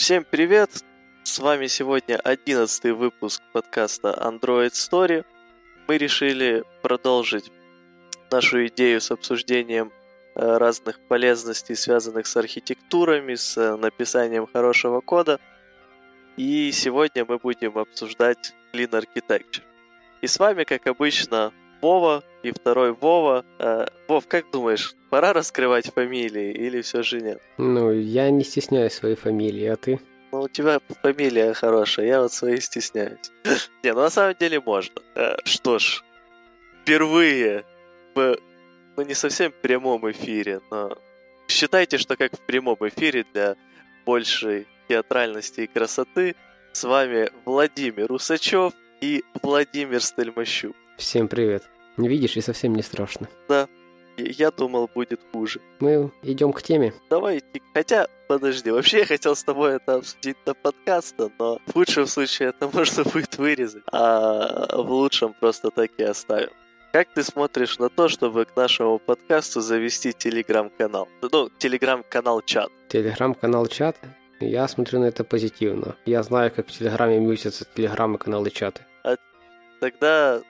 Всем привет! С вами сегодня одиннадцатый выпуск подкаста Android Story. Мы решили продолжить нашу идею с обсуждением э, разных полезностей, связанных с архитектурами, с э, написанием хорошего кода. И сегодня мы будем обсуждать Clean Architecture. И с вами, как обычно, Вова и второй Вова. Э, Вов, как думаешь, пора раскрывать фамилии или все же нет? Ну, я не стесняюсь своей фамилии, а ты? Ну, у тебя фамилия хорошая, я вот своей стесняюсь. Не, ну на самом деле можно. Э, что ж, впервые в, ну не совсем прямом эфире, но считайте, что как в прямом эфире для большей театральности и красоты с вами Владимир Усачев и Владимир Стельмощук. Всем привет. Не видишь, и совсем не страшно. Да, я думал, будет хуже. Мы идем к теме. Давай. Хотя, подожди, вообще я хотел с тобой это обсудить до подкаста, но в худшем случае это можно будет вырезать, а в лучшем просто так и оставим. Как ты смотришь на то, чтобы к нашему подкасту завести телеграм-канал? Ну, телеграм-канал чат. Телеграм-канал чат? Я смотрю на это позитивно. Я знаю, как в Телеграме мьютятся телеграммы, каналы, чаты. А тогда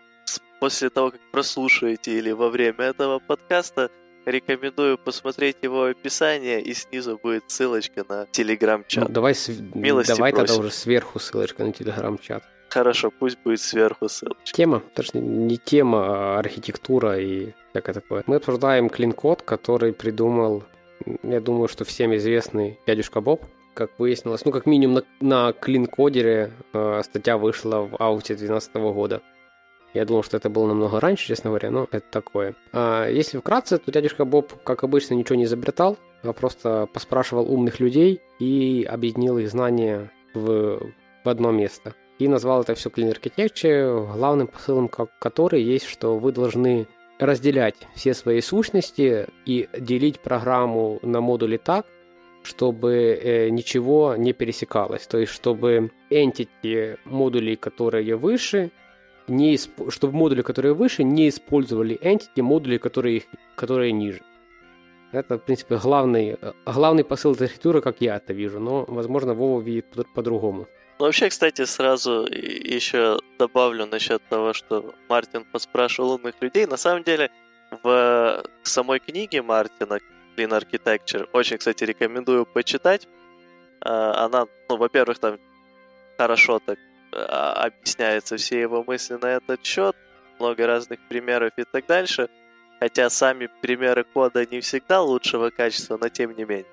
после того, как прослушаете или во время этого подкаста, рекомендую посмотреть его описание, и снизу будет ссылочка на телеграм-чат. Ну, давай Милости давай просим. тогда уже сверху ссылочка на телеграм-чат. Хорошо, пусть будет сверху ссылочка. Тема, точнее, не тема, а архитектура и всякое такое. Мы обсуждаем клин-код, который придумал, я думаю, что всем известный дядюшка Боб, как выяснилось, ну, как минимум на, на клин-кодере э, статья вышла в ауте 2012 года. Я думал, что это было намного раньше, честно говоря, но это такое. А если вкратце, то дядюшка Боб, как обычно, ничего не изобретал, а просто поспрашивал умных людей и объединил их знания в, в одно место. И назвал это все Clean Architecture, главным посылом которой есть, что вы должны разделять все свои сущности и делить программу на модули так, чтобы э, ничего не пересекалось. То есть, чтобы entity модулей, которые выше, не исп... чтобы модули, которые выше, не использовали entity модули, которые, которые ниже. Это, в принципе, главный, главный посыл этой архитектуры, как я это вижу, но, возможно, Вова видит по-другому. Ну, вообще, кстати, сразу еще добавлю насчет того, что Мартин поспрашивал умных людей. На самом деле, в самой книге Мартина Clean Architecture, очень, кстати, рекомендую почитать. А, она, ну, во-первых, там хорошо так объясняются все его мысли на этот счет, много разных примеров и так дальше. Хотя сами примеры кода не всегда лучшего качества, но тем не менее.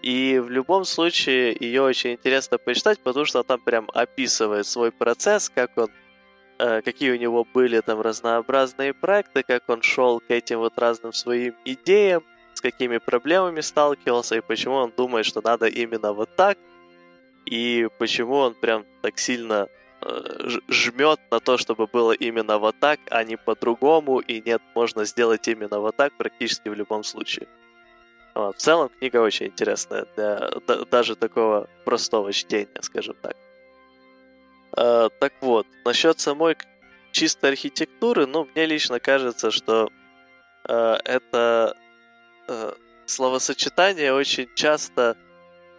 И в любом случае ее очень интересно почитать, потому что там прям описывает свой процесс, как он, э, какие у него были там разнообразные проекты, как он шел к этим вот разным своим идеям, с какими проблемами сталкивался и почему он думает, что надо именно вот так – и почему он прям так сильно э, жмет на то, чтобы было именно вот так, а не по-другому, и нет, можно сделать именно вот так практически в любом случае. Вот. В целом книга очень интересная для да, даже такого простого чтения, скажем так. Э, так вот, насчет самой чистой архитектуры, ну, мне лично кажется, что э, это э, словосочетание очень часто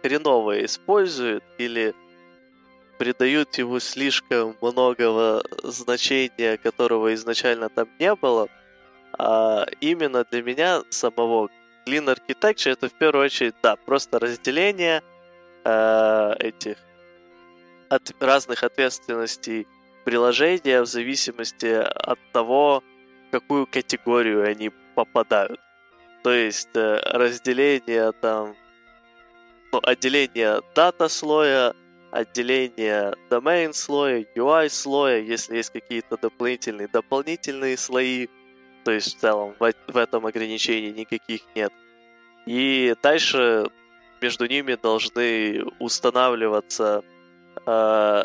хреново используют или придают ему слишком многого значения, которого изначально там не было. А именно для меня самого Clean Architecture это в первую очередь, да, просто разделение э, этих от разных ответственностей приложения в зависимости от того, в какую категорию они попадают. То есть э, разделение там ну, отделение дата слоя, отделение domain слоя, UI слоя, если есть какие-то дополнительные дополнительные слои, то есть в целом в, в этом ограничении никаких нет. И дальше между ними должны устанавливаться э,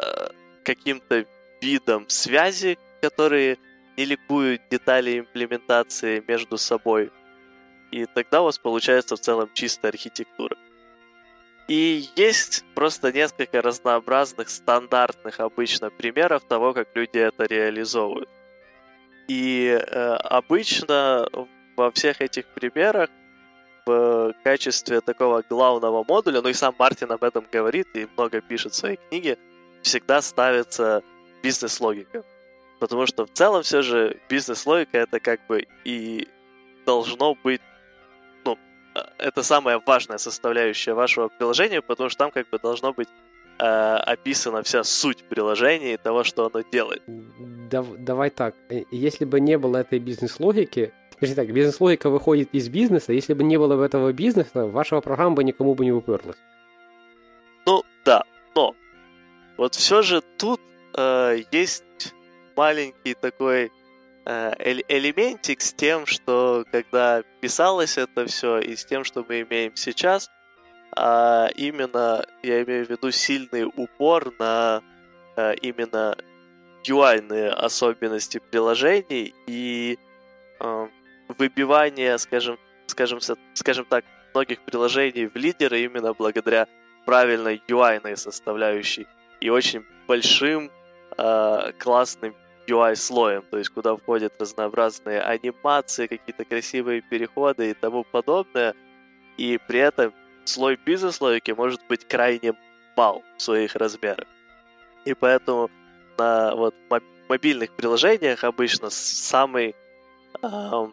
каким-то видом связи, которые не ликуют детали имплементации между собой. И тогда у вас получается в целом чистая архитектура. И есть просто несколько разнообразных, стандартных обычно примеров того, как люди это реализовывают. И э, обычно во всех этих примерах в качестве такого главного модуля, ну и сам Мартин об этом говорит и много пишет в своей книге, всегда ставится бизнес-логика. Потому что в целом все же бизнес-логика это как бы и должно быть, это самая важная составляющая вашего приложения, потому что там как бы должно быть э, описана вся суть приложения и того, что оно делает. Да, давай так, э, если бы не было этой бизнес-логики, Скажите так, бизнес-логика выходит из бизнеса, если бы не было бы этого бизнеса, ваша программа бы никому бы не уперлась. Ну, да, но вот все же тут э, есть маленький такой элементик с тем, что когда писалось это все, и с тем, что мы имеем сейчас, а именно, я имею в виду сильный упор на э, именно UI особенности приложений и э, выбивание, скажем, скажем, скажем так, многих приложений в лидеры именно благодаря правильной UI составляющей и очень большим э, классным UI-слоем, то есть куда входят разнообразные анимации, какие-то красивые переходы и тому подобное. И при этом слой бизнес-логики может быть крайне мал в своих размерах. И поэтому на вот мобильных приложениях обычно самый, э,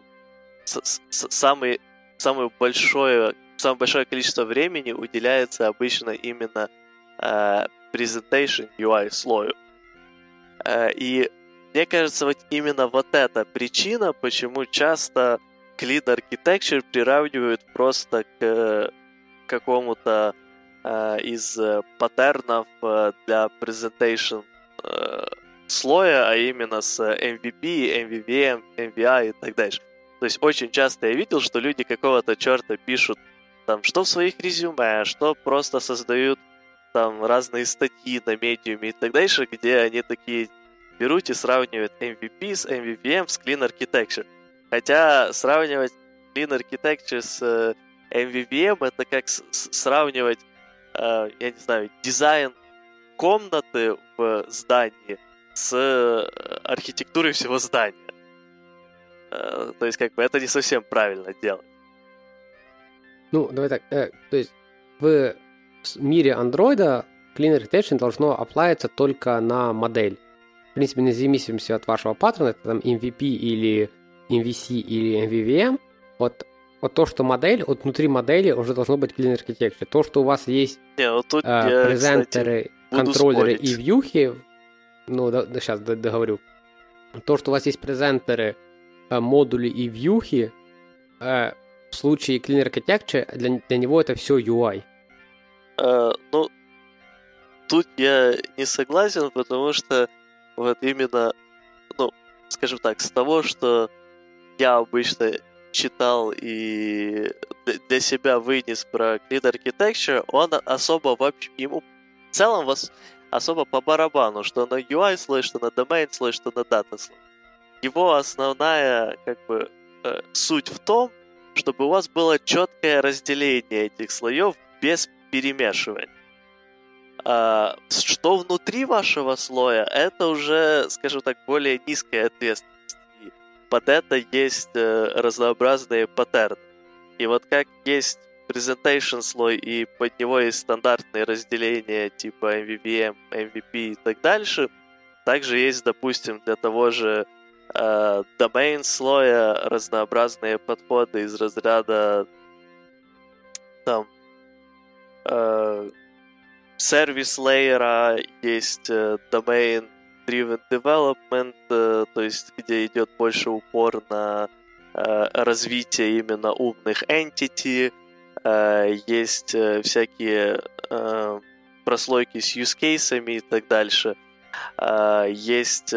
с, самый, самое большое, самое большое количество времени уделяется обычно именно э, presentation UI слою. Э, и мне кажется, вот именно вот эта причина, почему часто Clean Architecture приравнивают просто к э, какому-то э, из э, паттернов э, для presentation э, слоя, а именно с MVP, MVVM, MVI и так дальше. То есть очень часто я видел, что люди какого-то черта пишут там, что в своих резюме, что просто создают там разные статьи на медиуме и так дальше, где они такие берут и сравнивают MVP с MVVM с Clean Architecture. Хотя сравнивать Clean Architecture с э, MVVM это как сравнивать, э, я не знаю, дизайн комнаты в здании с э, архитектурой всего здания. Э, то есть, как бы это не совсем правильно делать. Ну, давай так. Э, то есть, в мире андроида Clean Architecture должно оплавиться только на модель. В принципе, независимости от вашего паттерна, это там MVP или MVC или MVVM, вот, вот то, что модель, вот внутри модели уже должно быть Clean Architecture. То, что у вас есть Не, ну тут э, я, презентеры, кстати, контроллеры спорить. и вьюхи, ну, да, да, сейчас договорю. То, что у вас есть презентеры, э, модули и вьюхи, э, в случае Clean Architecture для, для него это все UI. Э, ну, тут я не согласен, потому что вот именно, ну, скажем так, с того, что я обычно читал и для себя вынес про Clean Architecture, он особо вообще, ему в целом вас особо по барабану, что на UI слой, что на domain слой, что на data слой. Его основная, как бы, э, суть в том, чтобы у вас было четкое разделение этих слоев без перемешивания. А, что внутри вашего слоя, это уже, скажем так, более низкая ответственность. И под это есть э, разнообразные паттерны. И вот как есть presentation слой, и под него есть стандартные разделения типа MVVM, MVP и так дальше, также есть, допустим, для того же э, domain слоя разнообразные подходы из разряда там э, сервис лейера, есть э, domain driven development, э, то есть где идет больше упор на э, развитие именно умных entity, есть всякие прослойки с use кейсами и так дальше. Есть,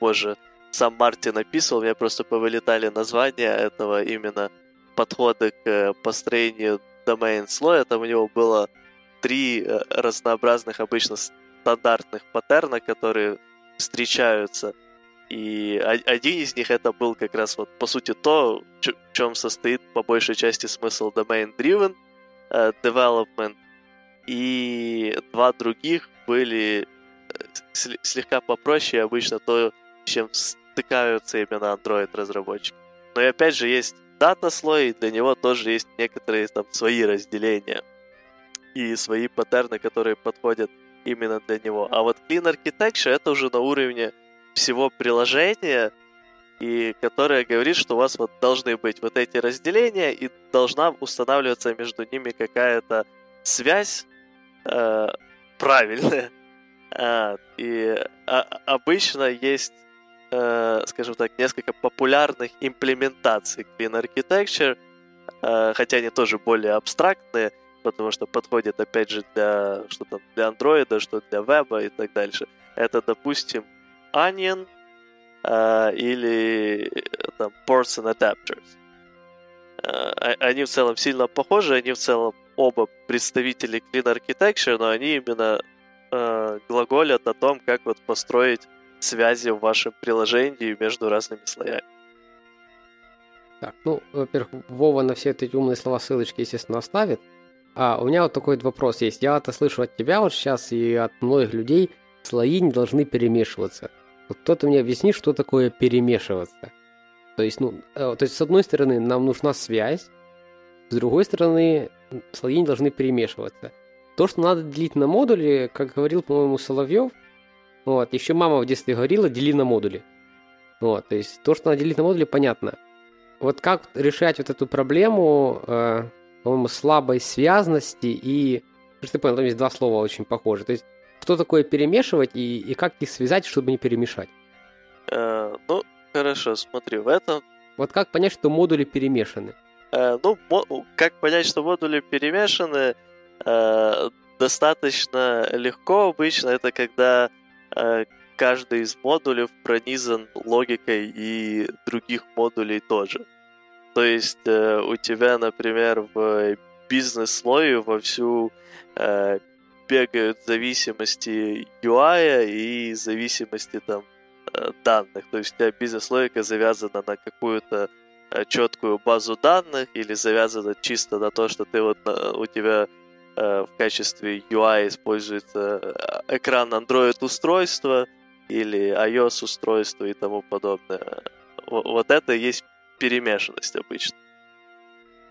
боже, сам Мартин описывал, мне просто повылетали названия этого именно подхода к построению domain слоя. Там у него было три э, разнообразных обычно стандартных паттерна, которые встречаются. И один из них это был как раз вот по сути то, в чем состоит по большей части смысл domain-driven uh, development. И два других были слегка попроще, обычно то, чем стыкаются именно Android-разработчики. Но и опять же есть дата-слой, для него тоже есть некоторые там свои разделения и свои паттерны, которые подходят именно для него. А вот Clean Architecture это уже на уровне всего приложения, и которое говорит, что у вас вот должны быть вот эти разделения, и должна устанавливаться между ними какая-то связь э, правильная. А, и а, обычно есть, скажем так, несколько популярных имплементаций Clean Architecture, э, хотя они тоже более абстрактные, потому что подходит, опять же, для, что там, для андроида, что для веба и так дальше. Это, допустим, Onion э, или там Ports and Adapters. Э, они в целом сильно похожи, они в целом оба представители Clean Architecture, но они именно э, глаголят о том, как вот построить связи в вашем приложении между разными слоями. Так, ну, во-первых, Вова на все эти умные слова ссылочки, естественно, оставит. А у меня вот такой вопрос есть. Я это слышу от тебя вот сейчас и от многих людей. Слои не должны перемешиваться. Вот кто-то мне объяснит, что такое перемешиваться. То есть, ну, э, то есть, с одной стороны, нам нужна связь, с другой стороны, слои не должны перемешиваться. То, что надо делить на модули, как говорил, по-моему, Соловьев, вот, еще мама в детстве говорила, дели на модули. Вот, то есть то, что надо делить на модули, понятно. Вот как решать вот эту проблему, э, по-моему, слабой связности и... Что ты понял, там есть два слова очень похожи. То есть что такое перемешивать и, и как их связать, чтобы не перемешать? Э, ну, хорошо, смотри, в этом... Вот как понять, что модули перемешаны? Э, ну, как понять, что модули перемешаны, э, достаточно легко обычно. Это когда каждый из модулей пронизан логикой и других модулей тоже. То есть у тебя, например, в бизнес-слое вовсю бегают зависимости UI и зависимости там данных. То есть у тебя бизнес-логика завязана на какую-то Э, четкую базу данных или завязано чисто на то, что ты вот э, у тебя э, в качестве UI используется экран Android устройства или iOS устройства и тому подобное. Вот это и есть перемешанность обычно.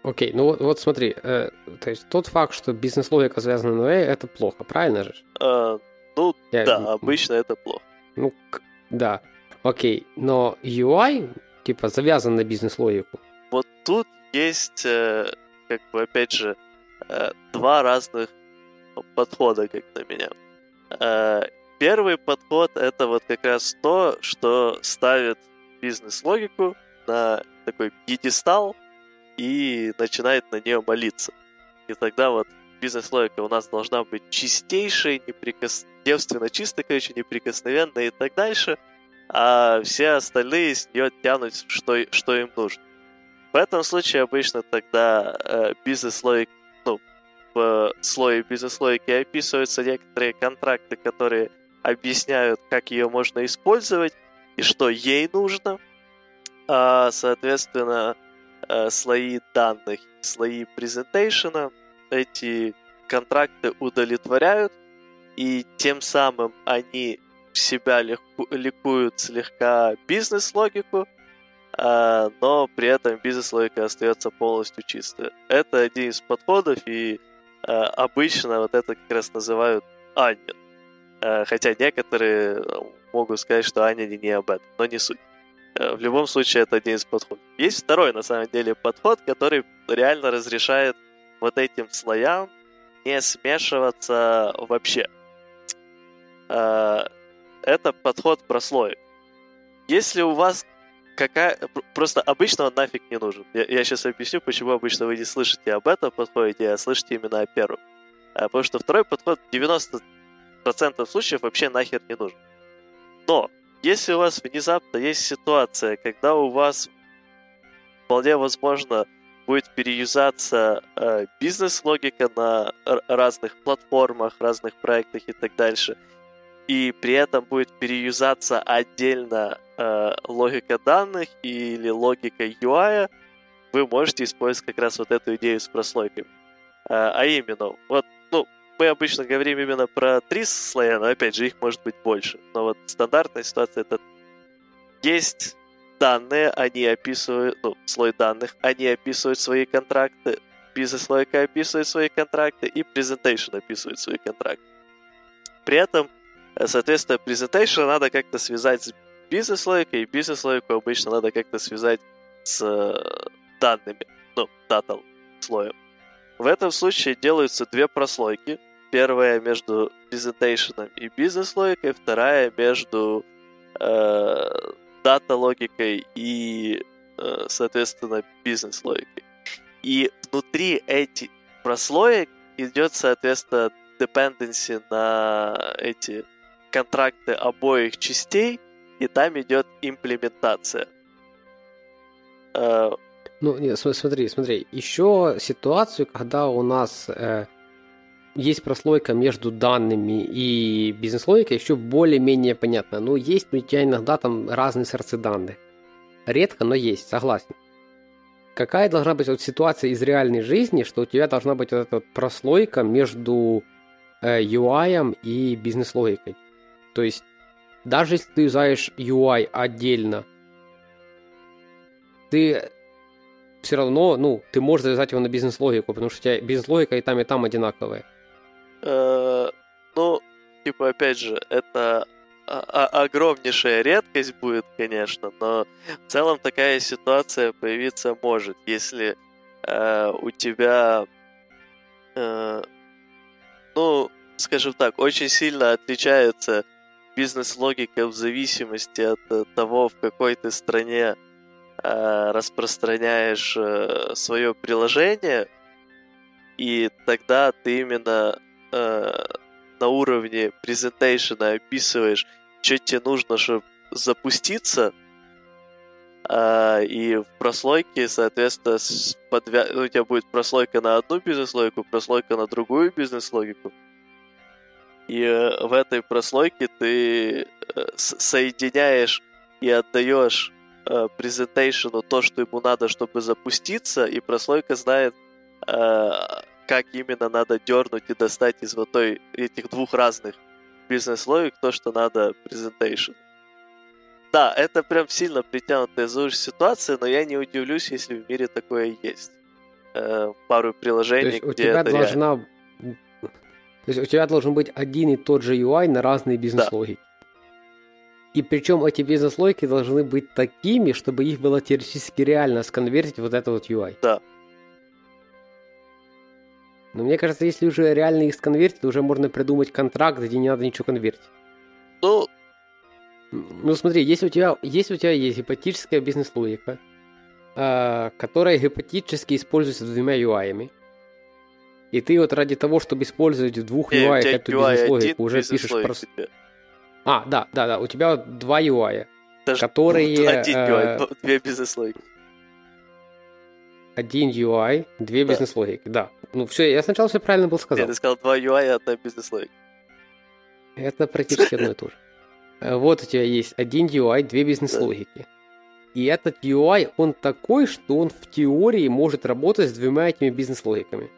Окей, okay, ну вот, вот смотри, э, то есть тот факт, что бизнес-логика связана на UI, это плохо, правильно же? Э, ну Я... да, обычно это плохо. Ну да, окей, но UI типа завязан на бизнес-логику. Вот тут есть, э, как бы, опять же, э, два разных подхода, как на меня. Э, первый подход — это вот как раз то, что ставит бизнес-логику на такой пьедестал и начинает на нее молиться. И тогда вот бизнес-логика у нас должна быть чистейшей, неприкос... девственно чистой, короче, неприкосновенной и так дальше — а все остальные с нее тянут, что, что им нужно. В этом случае обычно тогда э, бизнес-логик, ну, в слое бизнес-логики описываются некоторые контракты, которые объясняют, как ее можно использовать и что ей нужно. А, соответственно, э, слои данных, слои презентейшена эти контракты удовлетворяют, и тем самым они себя ликуют слегка бизнес-логику, а, но при этом бизнес-логика остается полностью чистая. Это один из подходов, и обычно вот это как раз называют Анин. А, хотя некоторые могут сказать, что Анин не об этом, но не суть. В любом случае, это один из подходов. Есть второй, на самом деле, подход, который реально разрешает вот этим слоям не смешиваться вообще. Это подход прослоек. Если у вас какая... Просто обычно он нафиг не нужен. Я, я сейчас объясню, почему обычно вы не слышите об этом подходе, а слышите именно о первом. А, потому что второй подход 90% случаев вообще нахер не нужен. Но, если у вас внезапно есть ситуация, когда у вас вполне возможно будет переюзаться э, бизнес-логика на разных платформах, разных проектах и так дальше – и при этом будет переюзаться отдельно э, логика данных или логика UI, вы можете использовать как раз вот эту идею с прослойками. Э, а именно, вот, ну, мы обычно говорим именно про три слоя, но опять же их может быть больше. Но вот стандартная ситуация это есть данные, они описывают, ну, слой данных, они описывают свои контракты, бизнес-логика описывает свои контракты, и presentation описывает свои контракты. При этом, соответственно, presentation надо как-то связать с бизнес-логикой, и бизнес-логику обычно надо как-то связать с э, данными, ну, дата слоем. В этом случае делаются две прослойки. Первая между презентейшеном и бизнес-логикой, вторая между э, дата-логикой и, э, соответственно, бизнес-логикой. И внутри этих прослоек идет, соответственно, dependency на эти контракты обоих частей, и там идет имплементация. Uh, ну, нет, смотри, смотри. Еще ситуацию, когда у нас э, есть прослойка между данными и бизнес-логикой, еще более-менее понятно. Но есть у тебя иногда там разные сорцы данных. Редко, но есть, согласен. Какая должна быть вот ситуация из реальной жизни, что у тебя должна быть вот эта вот прослойка между э, UI и бизнес-логикой? То есть, даже если ты юзаешь UI отдельно, ты все равно, ну, ты можешь завязать его на бизнес-логику, потому что у тебя бизнес-логика и там, и там одинаковая. Э, ну, типа, опять же, это огромнейшая редкость будет, конечно, но в целом такая ситуация появиться может, если э, у тебя, э, ну, скажем так, очень сильно отличается бизнес-логика в зависимости от э, того, в какой ты стране э, распространяешь э, свое приложение, и тогда ты именно э, на уровне презентейшена описываешь, что тебе нужно, чтобы запуститься, а, и в прослойке, соответственно, подвя... у тебя будет прослойка на одну бизнес-логику, прослойка на другую бизнес-логику. И э, в этой прослойке ты э, соединяешь и отдаешь э, презентейшену то, что ему надо, чтобы запуститься, и прослойка знает, э, как именно надо дернуть и достать из вот той, этих двух разных бизнес-логик то, что надо презентейшн. Да, это прям сильно притянутая за ситуация, но я не удивлюсь, если в мире такое есть. Э, пару приложений, то есть у тебя должна... Реально. То есть у тебя должен быть один и тот же UI на разные бизнес-логики. Да. И причем эти бизнес-логики должны быть такими, чтобы их было теоретически реально сконвертить вот это вот UI. Да. Но мне кажется, если уже реально их сконвертить, уже можно придумать контракт, где не надо ничего конвертить. Ну, ну смотри, если у тебя, если у тебя есть гипотетическая бизнес-логика, э, которая гипотетически используется двумя UI, и ты вот ради того, чтобы использовать в двух UI эту бизнес-логику, уже пишешь просто... А, да, да, да, у тебя два UI, Даже которые... Один UI, э... две бизнес-логики один UI, две да. бизнес-логики, да. Ну, все, я сначала все правильно был сказал. Нет, ты сказал два UI и одна бизнес-логика. Это практически одно и то же. Э, вот у тебя есть один UI, две бизнес-логики. И этот UI, он такой, что он в теории может работать с двумя этими бизнес-логиками.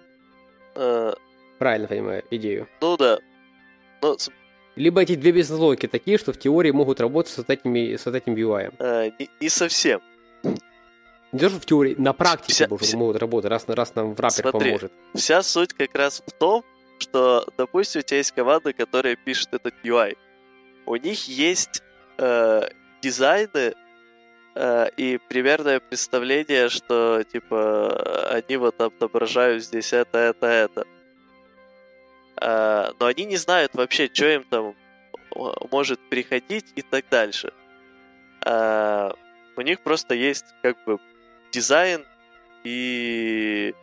А... Правильно понимаю идею? Ну да. Но... Либо эти две бизнес-логики такие, что в теории могут работать с вот, этими, с вот этим UI. А, не, не совсем. Не то, что в теории, на практике вся, боже, вся... могут работать, раз, раз нам в раппер Смотри, поможет. Вся суть как раз в том, что, допустим, у тебя есть команда, которая пишет этот UI. У них есть э, дизайны э, и примерное представление, что, типа, они вот отображают здесь это, это, это. Э, но они не знают вообще, что им там может приходить и так дальше. Э, у них просто есть, как бы, дизайн, и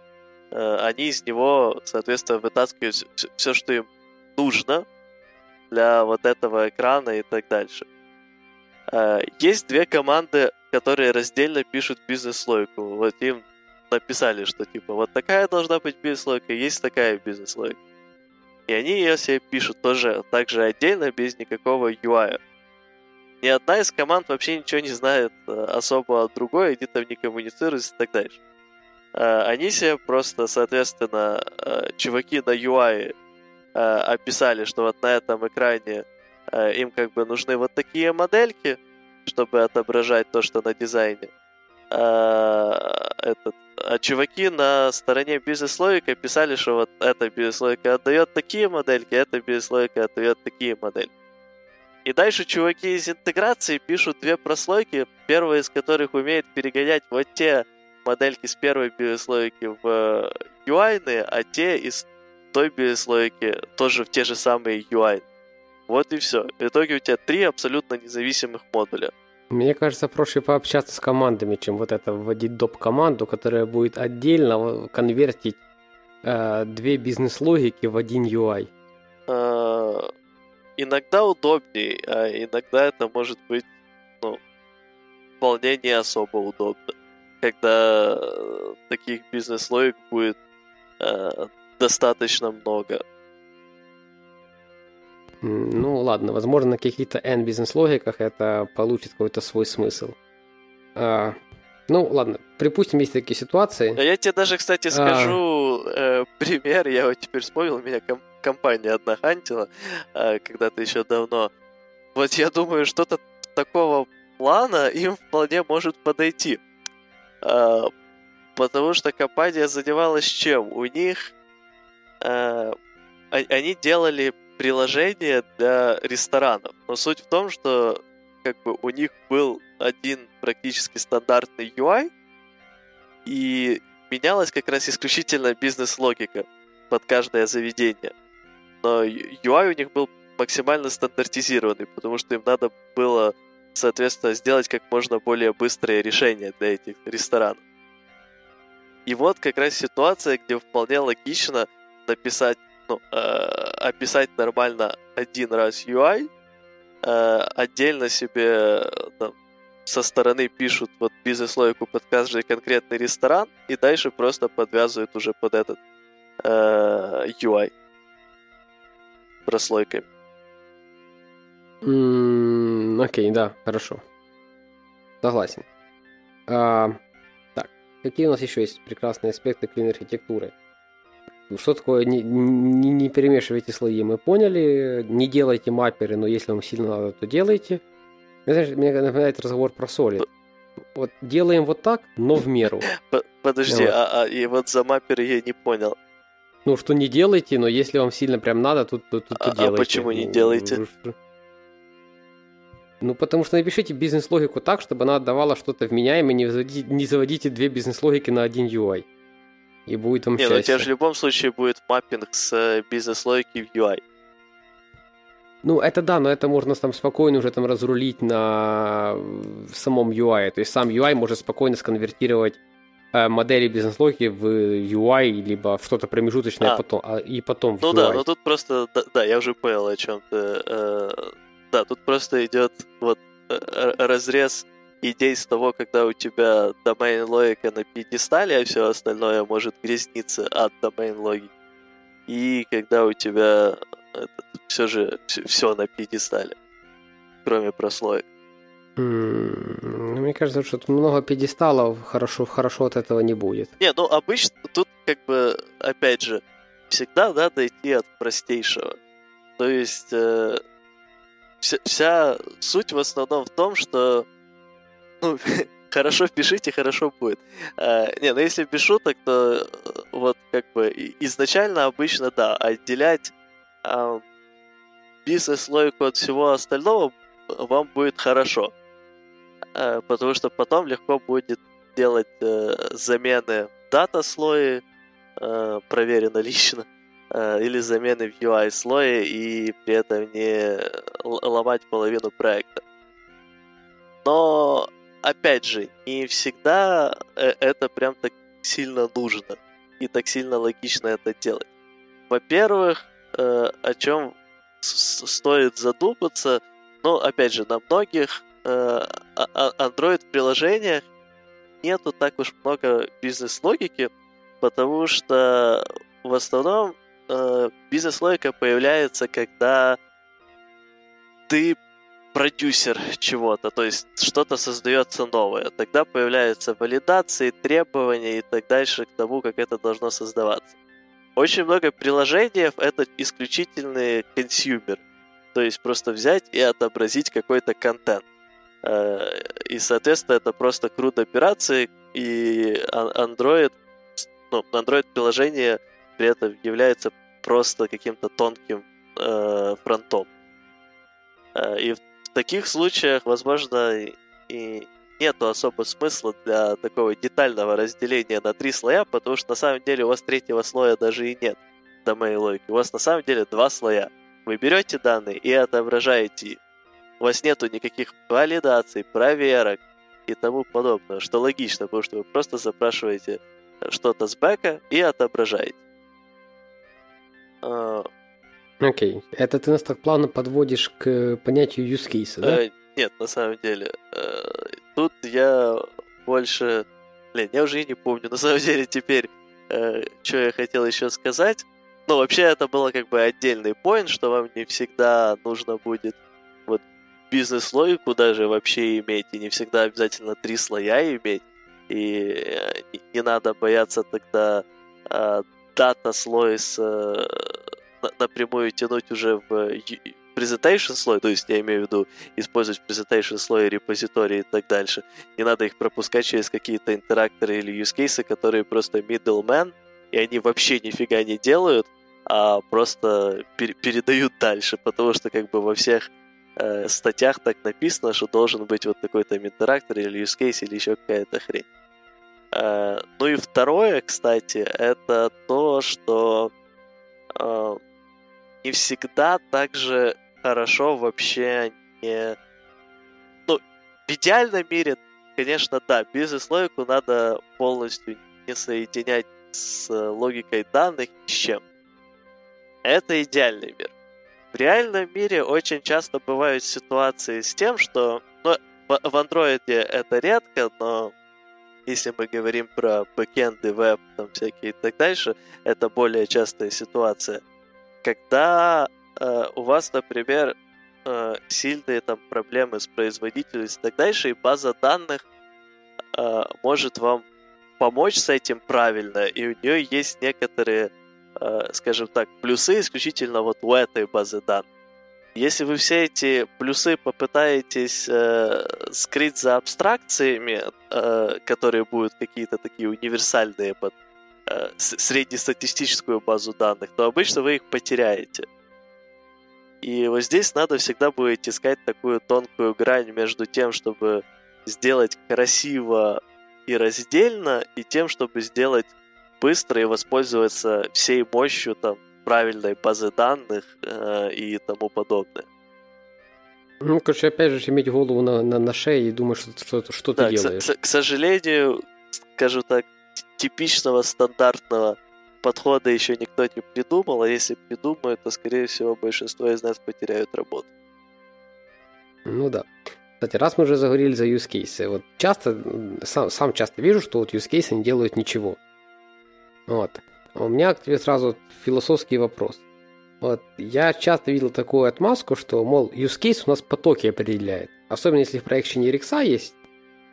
э, они из него, соответственно, вытаскивают все, что им нужно для вот этого экрана и так дальше. Э, есть две команды, которые раздельно пишут бизнес-логику. Вот им написали, что типа вот такая должна быть бизнес-логика, есть такая бизнес-логика. И они ее себе пишут тоже также отдельно, без никакого UI ни одна из команд вообще ничего не знает э, особо о другой, они там не коммуницируют и так дальше. Э, они себе просто, соответственно, э, чуваки на UI описали, что вот на этом экране им как бы нужны вот такие модельки, чтобы отображать то, что на дизайне. А, этот, а чуваки на стороне бизнес-логика писали, что вот эта бизнес-логика отдает такие модельки, эта бизнес-логика отдает такие модельки. И дальше чуваки из интеграции пишут две прослойки, первая из которых умеет перегонять вот те модельки с первой бизнес-логики в UI, а те из той бизнес-логики тоже в те же самые UI. Вот и все. В итоге у тебя три абсолютно независимых модуля. Мне кажется, проще пообщаться с командами, чем вот это вводить доп-команду, которая будет отдельно конвертить э, две бизнес-логики в один UI. Э, иногда удобнее, а иногда это может быть ну, вполне не особо удобно, когда таких бизнес-логик будет э, достаточно много. Ну ладно, возможно, на каких-то N бизнес-логиках это получит какой-то свой смысл. А, ну ладно, припустим, есть такие ситуации. А я тебе даже, кстати, скажу а... э, пример. Я вот теперь вспомнил, меня ком- компания одна хантила э, когда-то еще давно. Вот я думаю, что-то такого плана им вполне может подойти. Э, потому что компания занималась чем? У них... Э, они делали приложение для ресторанов. Но суть в том, что как бы у них был один практически стандартный UI, и менялась как раз исключительно бизнес-логика под каждое заведение. Но UI у них был максимально стандартизированный, потому что им надо было, соответственно, сделать как можно более быстрое решение для этих ресторанов. И вот как раз ситуация, где вполне логично написать ну, э, описать нормально один раз UI, э, отдельно себе там, со стороны пишут вот бизнес-логику под каждый конкретный ресторан, и дальше просто подвязывают уже под этот э, UI прослойками. Mm, окей, да, хорошо. Согласен. А, так, какие у нас еще есть прекрасные аспекты клин-архитектуры? Что такое не, не, не перемешивайте слои, мы поняли. Не делайте мапперы, но если вам сильно надо, то делайте. Знаешь, мне напоминает разговор про соли. Вот делаем вот так, но в меру. Подожди, вот. а, а и вот за мапперы я не понял. Ну, что не делайте, но если вам сильно прям надо, то, то, то, то а, делайте. А почему не делаете? Ну, потому что напишите бизнес-логику так, чтобы она отдавала что-то вменяемое, не заводите, не заводите две бизнес-логики на один UI и будет вам Не, счастье. ну у тебя же в любом случае будет маппинг с э, бизнес-логики в UI. Ну, это да, но это можно там спокойно уже там разрулить на самом UI. То есть сам UI может спокойно сконвертировать э, модели бизнес-логики в UI, либо в что-то промежуточное, а. потом, а, и потом в Ну UI. да, но тут просто, да, да, я уже понял, о чем ты. Э, да, тут просто идет вот э, разрез идей с того, когда у тебя domain логика на пьедестале, а все остальное может грязниться от domain логики. И когда у тебя этот, все же все на пьедестале, кроме прослоек. Mm, мне кажется, что тут много пьедесталов, хорошо, хорошо от этого не будет. Не, ну обычно тут как бы, опять же, всегда надо идти от простейшего. То есть э, вся, вся суть в основном в том, что ну, хорошо пишите, хорошо будет. А, не, ну если без шуток, то э, вот как бы изначально обычно, да, отделять а, бизнес-логику от всего остального вам будет хорошо. А, потому что потом легко будет делать а, замены дата-слои, а, проверено лично, а, или замены в UI-слое и при этом не ломать половину проекта. Но опять же, не всегда э, это прям так сильно нужно и так сильно логично это делать. Во-первых, э, о чем стоит задуматься, ну, опять же, на многих э, а, а, Android-приложениях нету так уж много бизнес-логики, потому что в основном бизнес-логика появляется, когда ты продюсер чего-то, то есть что-то создается новое. Тогда появляются валидации, требования и так дальше к тому, как это должно создаваться. Очень много приложений — это исключительный consumer, то есть просто взять и отобразить какой-то контент. Э, и, соответственно, это просто CRUD операции, и Android, ну, Android-приложение при этом является просто каким-то тонким э, фронтом. Э, и таких случаях, возможно, и нету особо смысла для такого детального разделения на три слоя, потому что на самом деле у вас третьего слоя даже и нет до моей логики. У вас на самом деле два слоя. Вы берете данные и отображаете их. У вас нету никаких валидаций, проверок и тому подобное, что логично, потому что вы просто запрашиваете что-то с бэка и отображаете. А, Окей. Okay. Это ты нас так плавно подводишь к понятию use case, да? Э, нет, на самом деле. Э, тут я больше... Блин, я уже и не помню, на самом деле, теперь, э, что я хотел еще сказать. Ну, вообще, это было как бы отдельный поинт, что вам не всегда нужно будет вот бизнес-логику даже вообще иметь, и не всегда обязательно три слоя иметь. И э, не надо бояться тогда э, дата-слой с, э, напрямую тянуть уже в presentation слой, то есть я имею в виду использовать presentation слой, репозитории и так дальше. Не надо их пропускать через какие-то интеракторы или use cases, которые просто middleman, и они вообще нифига не делают, а просто пер- передают дальше, потому что как бы во всех э, статьях так написано, что должен быть вот такой-то интерактор или use case или еще какая-то хрень. Э, ну и второе, кстати, это то, что э, не всегда так же хорошо вообще не... Ну, в идеальном мире, конечно, да, бизнес-логику надо полностью не соединять с логикой данных ни с чем. Это идеальный мир. В реальном мире очень часто бывают ситуации с тем, что ну, в андроиде это редко, но если мы говорим про бэкенды, веб, там всякие и так дальше, это более частая ситуация. Когда э, у вас, например, э, сильные там проблемы с производительностью и так дальше, и база данных э, может вам помочь с этим правильно, и у нее есть некоторые Э, скажем так, плюсы исключительно вот у этой базы данных. Если вы все эти плюсы попытаетесь э, скрыть за абстракциями, э, которые будут какие-то такие универсальные под э, среднестатистическую базу данных, то обычно вы их потеряете. И вот здесь надо всегда будет искать такую тонкую грань между тем, чтобы сделать красиво и раздельно, и тем, чтобы сделать быстро и воспользоваться всей мощью там правильной базы данных э, и тому подобное. Ну, короче, опять же, иметь голову на, на, на шее и думать, что, что, что да, ты делаешь. К, к сожалению, скажу так, типичного стандартного подхода еще никто не придумал, а если придумают, то, скорее всего, большинство из нас потеряют работу. Ну да. Кстати, раз мы уже заговорили за use cases, вот часто, сам, сам часто вижу, что вот use cases не делают ничего. Вот. У меня к тебе сразу философский вопрос. Вот. Я часто видел такую отмазку, что, мол, use case у нас потоки определяет. Особенно если в проекте Rex есть,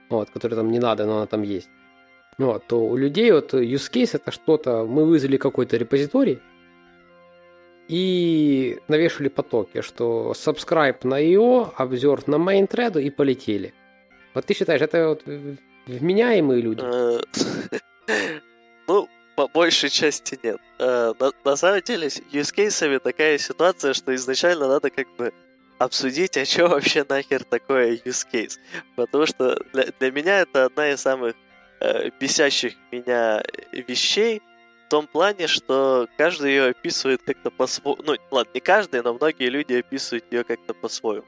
вот, который там не надо, но она там есть. Вот, то у людей вот use case это что-то, мы вызвали какой-то репозиторий и навешали потоки, что subscribe на IO, observe на main thread и полетели. Вот ты считаешь, это вот вменяемые люди? Э, ну, по большей части нет. Э, на, самом деле, с юзкейсами такая ситуация, что изначально надо как бы обсудить, а что вообще нахер такое use case. Потому что для, для меня это одна из самых э, бесящих меня вещей, в том плане, что каждый ее описывает как-то по-своему. Ну, ладно, не каждый, но многие люди описывают ее как-то по-своему.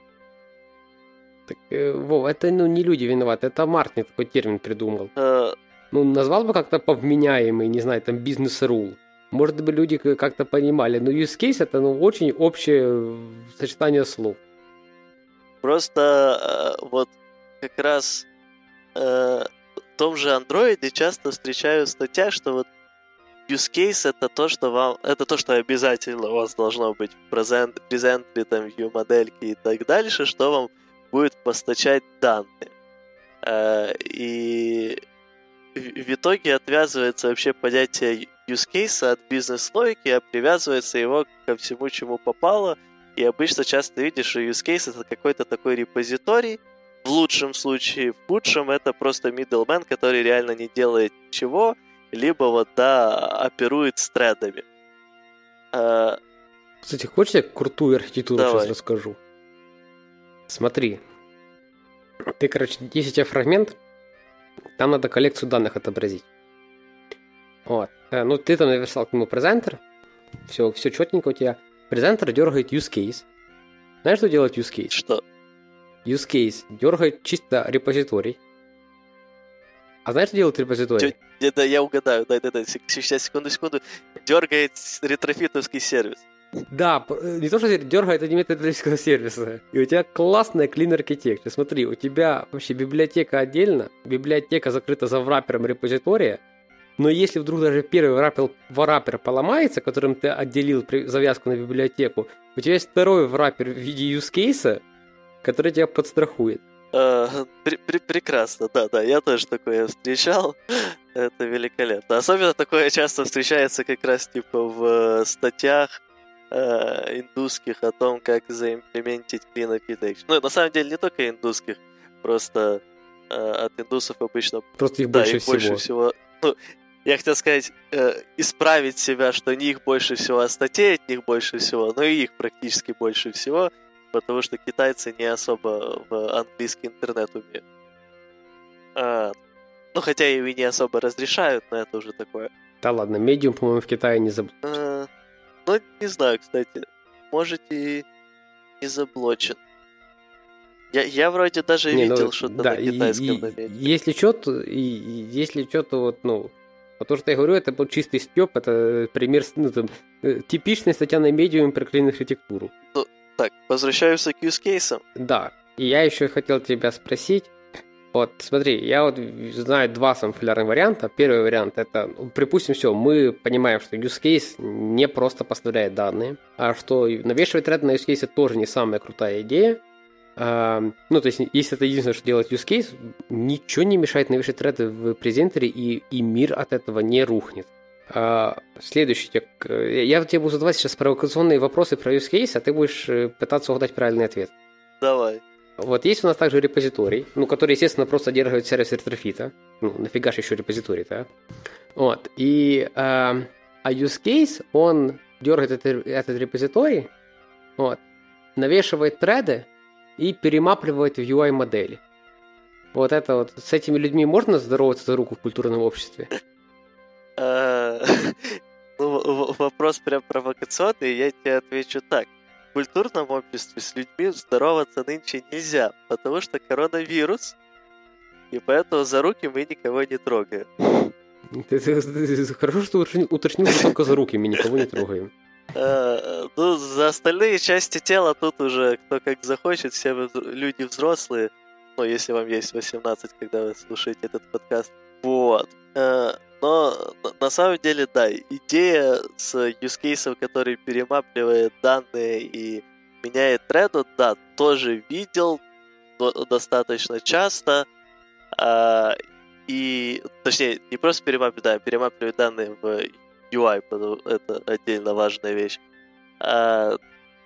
Так, э, Вов, это ну, не люди виноваты, это Мартин такой термин придумал. Э, ну, назвал бы как-то повменяемый, не знаю, там, бизнес-рул. Может быть, люди как-то понимали. Но use case это ну, очень общее сочетание слов. Просто э, вот как раз э, том же андроиде часто встречаю статья, что вот use case это то, что вам, это то, что обязательно у вас должно быть в презент, презентли, там, view модельки и так дальше, что вам будет постачать данные. Э, и в итоге отвязывается вообще понятие use case от бизнес-логики, а привязывается его ко всему, чему попало. И обычно часто видишь, что use case это какой-то такой репозиторий, в лучшем случае, в худшем это просто middleman, который реально не делает ничего, либо вот, да, оперует с тредами. А... Кстати, хочешь я крутую архитектуру Давай. сейчас расскажу? Смотри. Ты, короче, есть у тебя фрагмент, там надо коллекцию данных отобразить. Вот. Э, ну, ты там написал к нему презентер, все, все четненько у тебя. Презентер дергает use case. Знаешь, что делает use case? Что? Use case дергает чисто репозиторий. А знаешь, что делает репозиторий? Да, я угадаю, да, да, да, сейчас, секунду, секунду. Дергает ретрофитовский сервис. Да, э, не то, что дергает, это не методического сервиса. И у тебя классная clean architecture. Смотри, у тебя вообще библиотека отдельно, библиотека закрыта за врапером репозитория, но если вдруг даже первый враппер, враппер поломается, которым ты отделил завязку на библиотеку, у тебя есть второй враппер в виде use case, который тебя подстрахует. Uh, пр- пр- прекрасно, да, да, я тоже такое встречал. Это великолепно. Особенно такое часто встречается как раз типа в э, статьях э, индусских о том, как заимплементить Clean Architecture. Ну, на самом деле, не только индусских, просто э, от индусов обычно... Просто их да, больше их всего. больше всего. Ну, я хотел сказать, э, исправить себя, что не их больше всего, а статей от них больше всего, но и их практически больше всего, потому что китайцы не особо в английский интернет умеют. А, ну, хотя и не особо разрешают, но это уже такое. Да ладно, медиум, по-моему, в Китае не забыл. А, ну, не знаю, кстати. Может и не заблочен. Я, я вроде даже не, ну, видел ну, что-то да, на китайском и, и, Если что-то, если что-то вот, ну, вот то, что я говорю, это был чистый степ, это пример, ну, там, э, типичная статья на медиуме про клин архитектуру. Ну, так, возвращаемся к use case. Да, и я еще хотел тебя спросить, вот, смотри, я вот знаю два самофилярных варианта. Первый вариант это, ну, припустим, все, мы понимаем, что use case не просто поставляет данные, а что навешивать тред на use case тоже не самая крутая идея. Ну, то есть, если это единственное, что делает use case, ничего не мешает навешать треды в презентере, и, и мир от этого не рухнет. А, следующий. Я тебе буду задавать сейчас провокационные вопросы про use case, а ты будешь э, пытаться угадать правильный ответ. Давай. Вот есть у нас также репозиторий, ну, который, естественно, просто держит сервис ретрофита. Ну, нафига же еще репозиторий, да? Вот. И э, а use case, он дергает этот, этот репозиторий, вот, навешивает треды и перемапливает в UI-модели. Вот это вот, с этими людьми можно здороваться за руку в культурном обществе? Ну, вопрос прям провокационный, я тебе отвечу так в культурном обществе с людьми здороваться нынче нельзя, потому что коронавирус, и поэтому за руки мы никого не трогаем. Хорошо, что уточнил, что только за руки мы никого не трогаем. Э, ну, за остальные части тела тут уже кто как захочет, все люди взрослые. Ну, если вам есть 18, когда вы слушаете этот подкаст. Вот. Э, но на самом деле, да, идея с use case, который перемапливает данные и меняет треду, да, тоже видел достаточно часто. А, и, точнее, не просто перемапливает, да, перемапливает данные в UI, это отдельно важная вещь. А,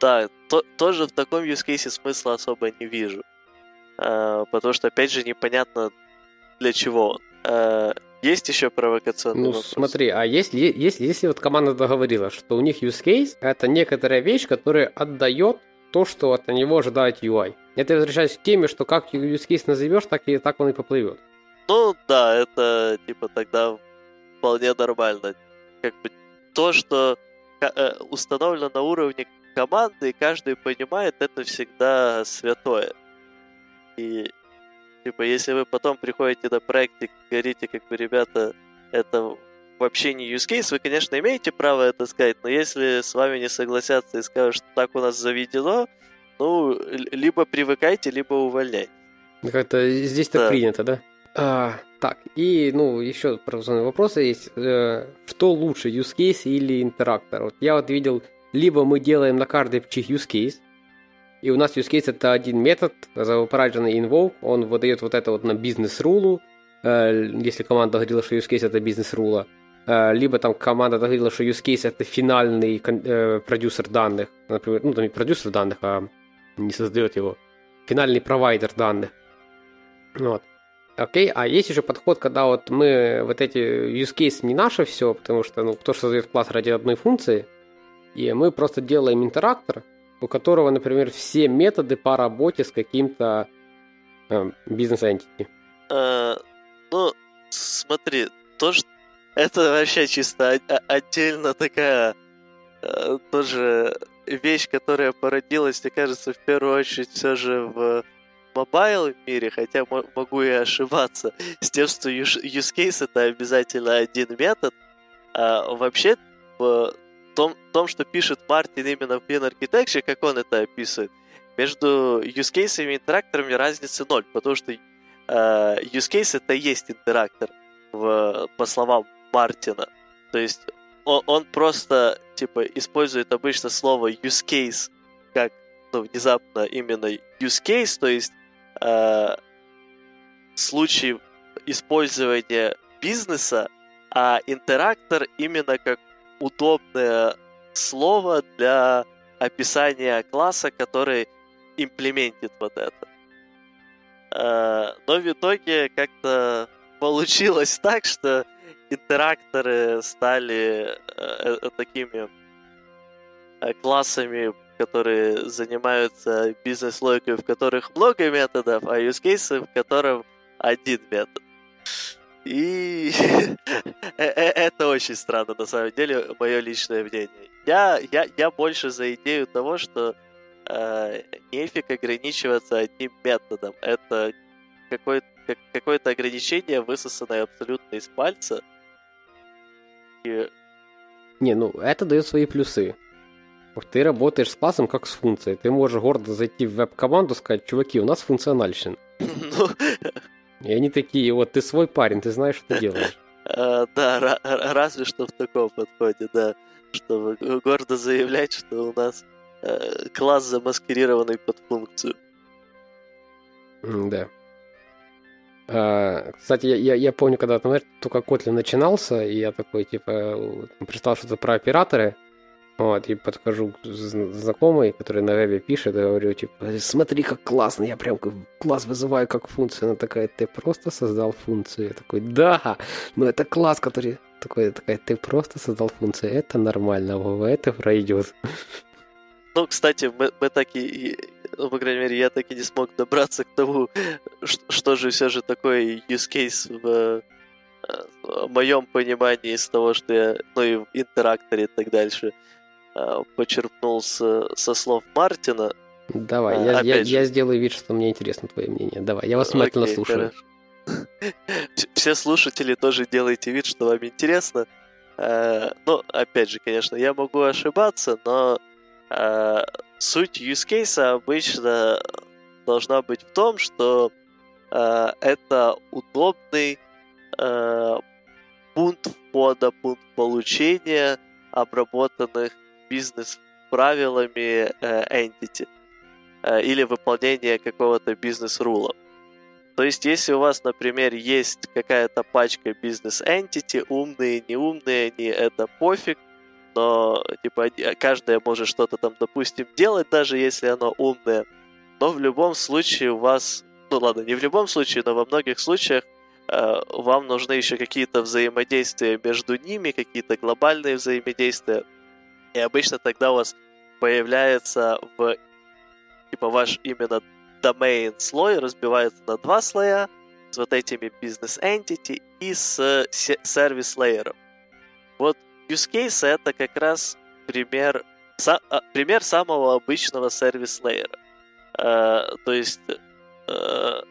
да, то, тоже в таком use case смысла особо не вижу. А, потому что, опять же, непонятно для чего. А, есть еще провокационный Ну, вопрос? смотри, а если, если, если вот команда договорила, что у них use case — это некоторая вещь, которая отдает то, что от него ожидает UI. Это возвращаясь к теме, что как use case назовешь, так и так он и поплывет. Ну да, это типа тогда вполне нормально. Как бы то, что э, установлено на уровне команды, и каждый понимает, это всегда святое. И Типа, если вы потом приходите на проект и говорите, как бы, ребята, это вообще не use case, вы, конечно, имеете право это сказать, но если с вами не согласятся и скажут, что так у нас заведено, ну, либо привыкайте, либо увольняйте. Как-то здесь так да. принято, да? А, так, и, ну, еще провокационные вопросы есть. Э, что лучше, use case или интерактор? Вот я вот видел, либо мы делаем на каждый чих use case, и у нас use case это один метод, запарадженный invoke, он выдает вот это вот на бизнес-рулу, э, если команда говорила, что use case это бизнес-рула, э, либо там команда говорила, что use case это финальный э, продюсер данных, например, ну там не продюсер данных, а не создает его, финальный провайдер данных. Вот. Окей, а есть еще подход, когда вот мы вот эти use case не наше все, потому что ну, кто создает класс ради одной функции, и мы просто делаем интерактор, у которого, например, все методы по работе с каким-то э, бизнес-энтити. Э, ну, смотри, то, что это вообще чисто отдельно такая э, тоже вещь, которая породилась, мне кажется, в первую очередь все же в mobile мире, хотя могу и ошибаться, с тем, что use case это обязательно один метод. А вообще в том, том, что пишет Мартин именно в Clean Architecture, как он это описывает, между use case и interactor ами разницы ноль, потому что э, use case это и есть interactor, в, по словам Мартина. То есть он, он просто типа использует обычно слово use case как ну, внезапно именно use case, то есть э, случай использования бизнеса, а интерактор именно как удобное слово для описания класса, который имплементит вот это. Э, но в итоге как-то получилось так, что интеракторы стали э, э, такими классами, которые занимаются бизнес-логикой, в которых много методов, а use cases, в котором один метод. И это очень странно, на самом деле, мое личное мнение. Я, я, я больше за идею того, что э, нефиг ограничиваться одним методом. Это какое-то какое-то ограничение, высосанное абсолютно из пальца. И... Не, ну это дает свои плюсы. Ты работаешь с классом как с функцией. Ты можешь гордо зайти в веб-команду и сказать, чуваки, у нас функциональщина. И они такие, вот ты свой парень, ты знаешь, что ты делаешь. А, да, разве что в таком подходе, да. Чтобы гордо заявлять, что у нас э, класс замаскирированный под функцию. Да. А, кстати, я, я, я помню, когда там, только Kotlin начинался, и я такой, типа, прочитал что-то про операторы, вот, и подхожу к знакомой, который на вебе пишет, и говорю, типа, смотри, как классно, я прям класс вызываю как функцию. Она такая, ты просто создал функцию. Я такой, да, но это класс, который... Такой, такая, ты просто создал функцию, это нормально, Вова, это пройдет. Ну, кстати, мы, мы так и, ну, по крайней мере, я так и не смог добраться к тому, что, что же все же такое use case в, в моем понимании из того, что я, ну и в интеракторе и так дальше. Э, почерпнул с, со слов Мартина. Давай, я, я, я сделаю вид, что мне интересно твое мнение. Давай, я вас внимательно Окей, слушаю. Хорошо. Все слушатели тоже делайте вид, что вам интересно. Э, ну, опять же, конечно, я могу ошибаться, но э, суть use case обычно должна быть в том, что это удобный пункт входа, пункт получения обработанных бизнес-правилами э, entity э, или выполнение какого-то бизнес-рула. То есть, если у вас, например, есть какая-то пачка бизнес-entity, умные, неумные, они, это пофиг, но типа каждая может что-то там, допустим, делать, даже если оно умное. Но в любом случае у вас, ну ладно, не в любом случае, но во многих случаях э, вам нужны еще какие-то взаимодействия между ними, какие-то глобальные взаимодействия. И обычно тогда у вас появляется в типа ваш именно domain слой разбивается на два слоя с вот этими бизнес entity и с сервис лейером. Вот use case это как раз пример, са, а, пример самого обычного сервис лейера. Uh, то есть, uh,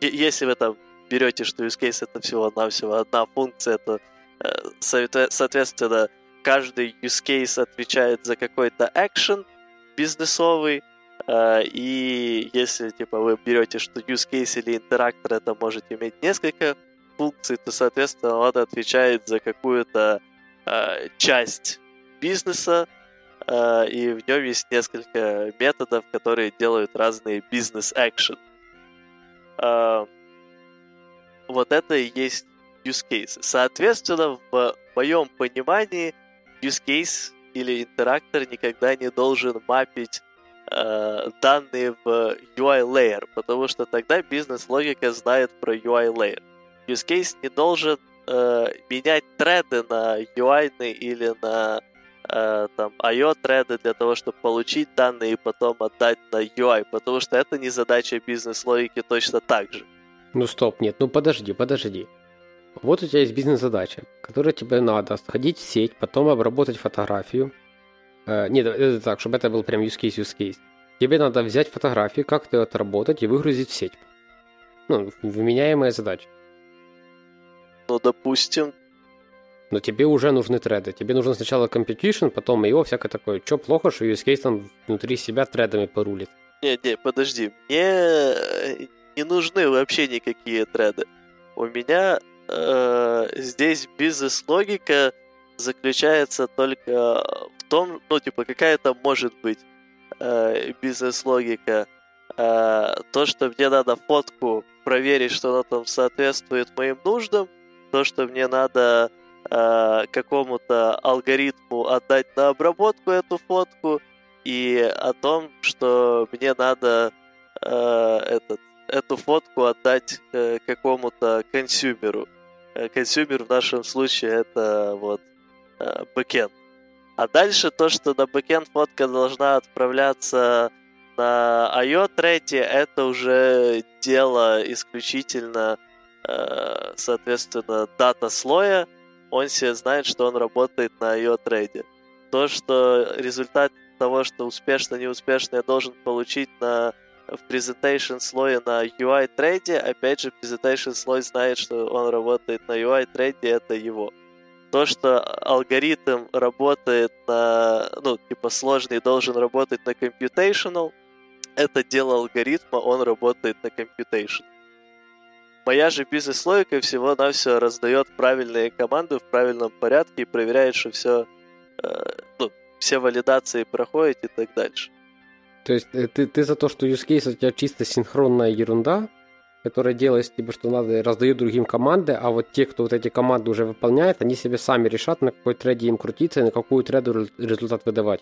если вы там берете, что use case это всего-навсего одна функция, то uh, соответственно каждый use case отвечает за какой-то action бизнесовый, э, и если типа вы берете, что use case или интерактор это может иметь несколько функций, то, соответственно, он отвечает за какую-то э, часть бизнеса, э, и в нем есть несколько методов, которые делают разные бизнес-экшен. Вот это и есть use case. Соответственно, в моем понимании use case или интерактор никогда не должен мапить э, данные в UI layer, потому что тогда бизнес-логика знает про UI layer. Use case не должен э, менять треды на UI или на э, там IO треды для того, чтобы получить данные и потом отдать на UI, потому что это не задача бизнес-логики точно так же. Ну стоп, нет, ну подожди, подожди. Вот у тебя есть бизнес-задача, которая тебе надо сходить в сеть, потом обработать фотографию. Э, нет, это так, чтобы это был прям use case, use case. Тебе надо взять фотографию, как-то это отработать и выгрузить в сеть. Ну, вменяемая задача. Ну, допустим. Но тебе уже нужны треды. Тебе нужно сначала competition, потом его всякое такое. Че плохо, что use case там внутри себя тредами порулит? Не, не, подожди. Мне не нужны вообще никакие треды. У меня э, здесь бизнес-логика заключается только в том, ну, типа, какая-то может быть э, бизнес-логика. Э, то, что мне надо фотку проверить, что она там соответствует моим нуждам, то, что мне надо э, какому-то алгоритму отдать на обработку эту фотку, и о том, что мне надо э, этот эту фотку отдать э, какому-то consumer у. Э, консюмер в нашем случае это вот э, бэкенд. А дальше то, что на бэкенд фотка должна отправляться на IO thread е, это уже дело исключительно, э, соответственно, data слоя. Он себе знает, что он работает на IO thread е. То, что результат того, что успешно, неуспешно я должен получить на в presentation слое на UI трейде, опять же, presentation слой знает, что он работает на UI трейде, это его. То, что алгоритм работает на, ну, типа сложный, должен работать на computational, это дело алгоритма, он работает на computation. Моя же бизнес-логика всего-навсего раздает правильные команды в правильном порядке и проверяет, что все, э, ну, все валидации проходят и так дальше. То есть э, ты, ты за то, что use case у тебя чисто синхронная ерунда, которая делает типа, что надо, раздают другим команды, а вот те, кто вот эти команды уже выполняет, они себе сами решат, на какой треде им крутиться и на какую треду результат выдавать.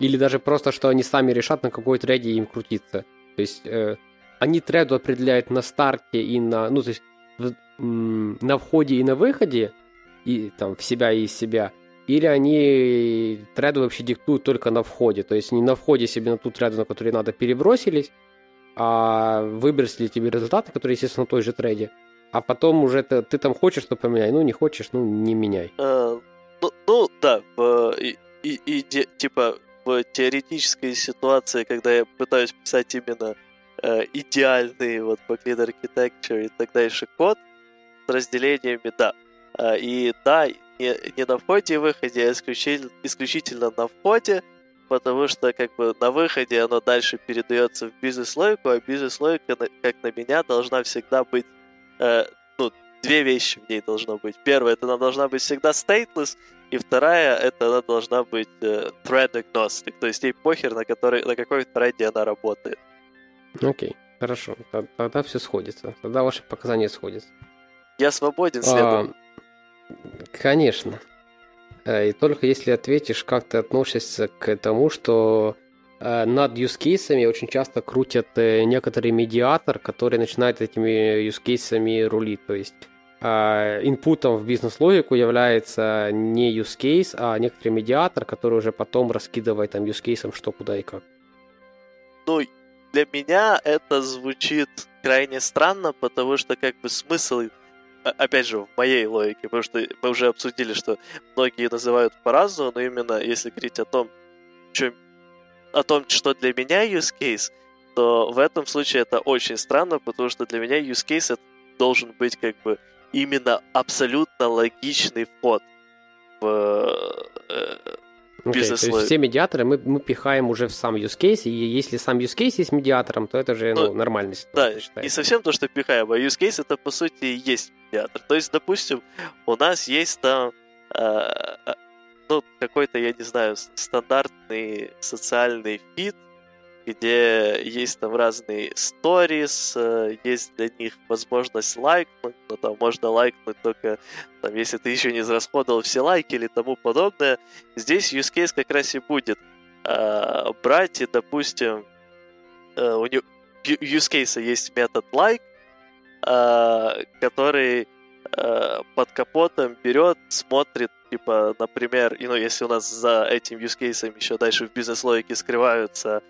Или даже просто, что они сами решат, на какой треде им крутиться. То есть э, они треду определяют на старте и на, ну, то есть в, м- на входе и на выходе, и там в себя и из себя – или они треды вообще диктуют только на входе. То есть не на входе себе на ту треду, на которую надо, перебросились, а выбросили тебе результаты, которые, естественно, на той же трейде. А потом уже ты, ты там хочешь, что поменяй. Ну, не хочешь, ну, не меняй. А, ну, ну, да, в, и, и, и, типа в теоретической ситуации, когда я пытаюсь писать именно э, идеальный вот по Clean Architecture и так дальше код с разделениями, да. А, и да, не, не на входе и выходе, а исключительно, исключительно на входе, потому что как бы на выходе оно дальше передается в бизнес-логику, а бизнес-логика, как на меня, должна всегда быть, э, ну, две вещи в ней должно быть. Первое, это она должна быть всегда stateless, и вторая, это она должна быть э, thread agnostic, то есть ей похер, на, который, на какой thread она работает. Окей, okay, хорошо, тогда все сходится, тогда ваши показания сходятся. Я свободен, следом. А, Конечно. Э, и только если ответишь, как ты относишься к тому, что э, над юзкейсами очень часто крутят э, некоторый медиатор, который начинает этими юзкейсами рулить. То есть инпутом в бизнес-логику является не use case, а некоторый медиатор, который уже потом раскидывает там use case что, куда и как. Ну, для меня это звучит крайне странно, потому что как бы смысл опять же, в моей логике, потому что мы уже обсудили, что многие называют по-разному, но именно если говорить о том, что, о том, что для меня use case, то в этом случае это очень странно, потому что для меня use case это должен быть как бы именно абсолютно логичный вход в э, Okay, то есть все медиаторы мы, мы пихаем уже в сам use case, и если сам use case есть медиатором, то это же ну, ну, нормальная ситуация. Да, считается. не совсем то, что пихаем, а use case это по сути и есть медиатор. То есть, допустим, у нас есть там э, ну, какой-то, я не знаю, стандартный социальный фид, где есть там разные stories, э, есть для них возможность лайкнуть, но там можно лайкнуть только, там, если ты еще не израсходовал все лайки или тому подобное. Здесь use case как раз и будет э, брать и, допустим, э, у него use case есть метод like, э, который э, под капотом берет, смотрит, типа, например, и, ну, если у нас за этим use case еще дальше в бизнес-логике скрываются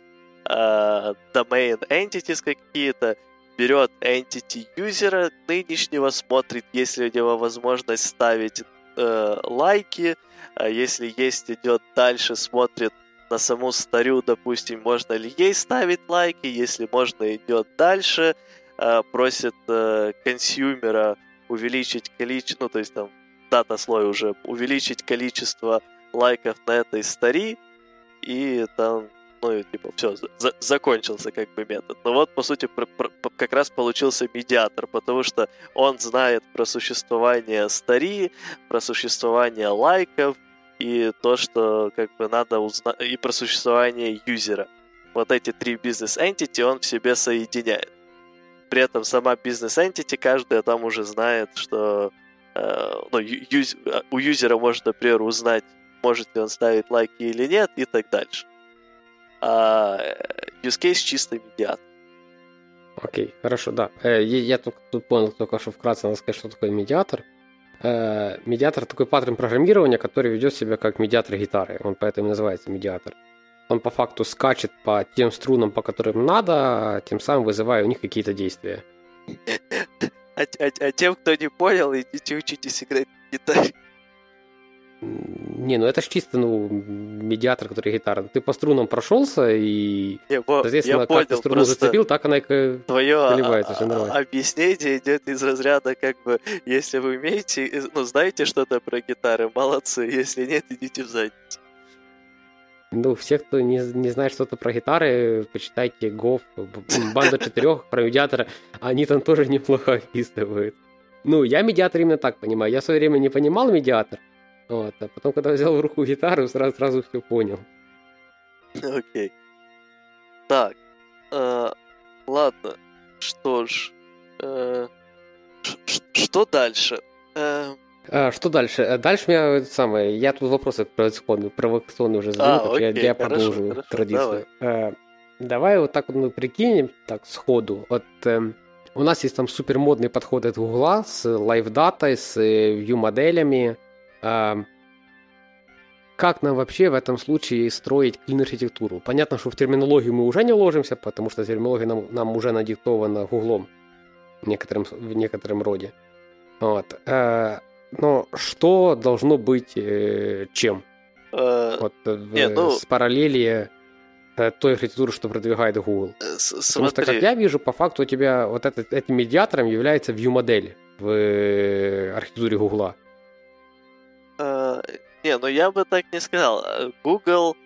domain entities какие-то, берет entity юзера нынешнего, смотрит, есть ли у него возможность ставить э, лайки, а если есть, идет дальше, смотрит на саму старю, допустим, можно ли ей ставить лайки, если можно, идет дальше, э, просит э, консюмера увеличить количество, ну, то есть там дата слой уже, увеличить количество лайков на этой стари, и там ну и типа все, за- закончился как бы метод. Но вот, по сути, про- про- как раз получился медиатор, потому что он знает про существование стари, про существование лайков и то, что как бы надо узнать, и про существование юзера. Вот эти три бизнес-энтити он в себе соединяет. При этом сама бизнес-энтити, каждая там уже знает, что э, ну, юз, у юзера можно, например, узнать, может ли он ставить лайки или нет, и так дальше а use case чисто медиатор. Окей, хорошо, да. Э, я только тут понял только, что вкратце надо сказать, что такое медиатор. Э, медиатор такой паттерн программирования, который ведет себя как медиатор гитары. Он поэтому называется медиатор. Он по факту скачет по тем струнам, по которым надо, тем самым вызывая у них какие-то действия. А, а, а тем, кто не понял, идите учитесь играть на гитаре. Не, ну это ж чисто, ну, медиатор, который гитара. Ты по струнам прошелся и, во, соответственно, я как понял, ты струну зацепил, так она и Твое заливается, все нормально. объяснение идет из разряда, как бы, если вы умеете, ну, знаете что-то про гитары, молодцы, если нет, идите в задницу. Ну, все, кто не, не знает что-то про гитары, почитайте Гов, банда четырех про медиатора, они там тоже неплохо описывают. Ну, я медиатор именно так понимаю. Я в свое время не понимал медиатор, вот, а потом, когда взял в руку гитару, сразу, сразу все понял. Окей. Так. Э, ладно. Что ж. Э, что дальше? Э... А, что дальше? Э, дальше у меня самое. Я тут вопросы провокационные, провокационные уже задаю, а, окей, я, я хорошо, продолжу хорошо, традицию. Давай. Э, давай вот так вот мы прикинем, так, сходу. Вот э, у нас есть там супер модный подход от Гугла с live-data ой, с view-моделями, как нам вообще в этом случае строить clean-архитектуру? Понятно, что в терминологию мы уже не ложимся, потому что терминология нам, нам уже надиктована Гуглом в некотором, в некотором роде. Вот. Э, но что должно быть э, чем? Э, вот, в, не, ну... С параллели той архитектуры, что продвигает Google. Смотри. Потому что, как я вижу, по факту у тебя вот этот, этим медиатором является view-модель в архитектуре Гугла. Э, не, ну я бы так не сказал. Google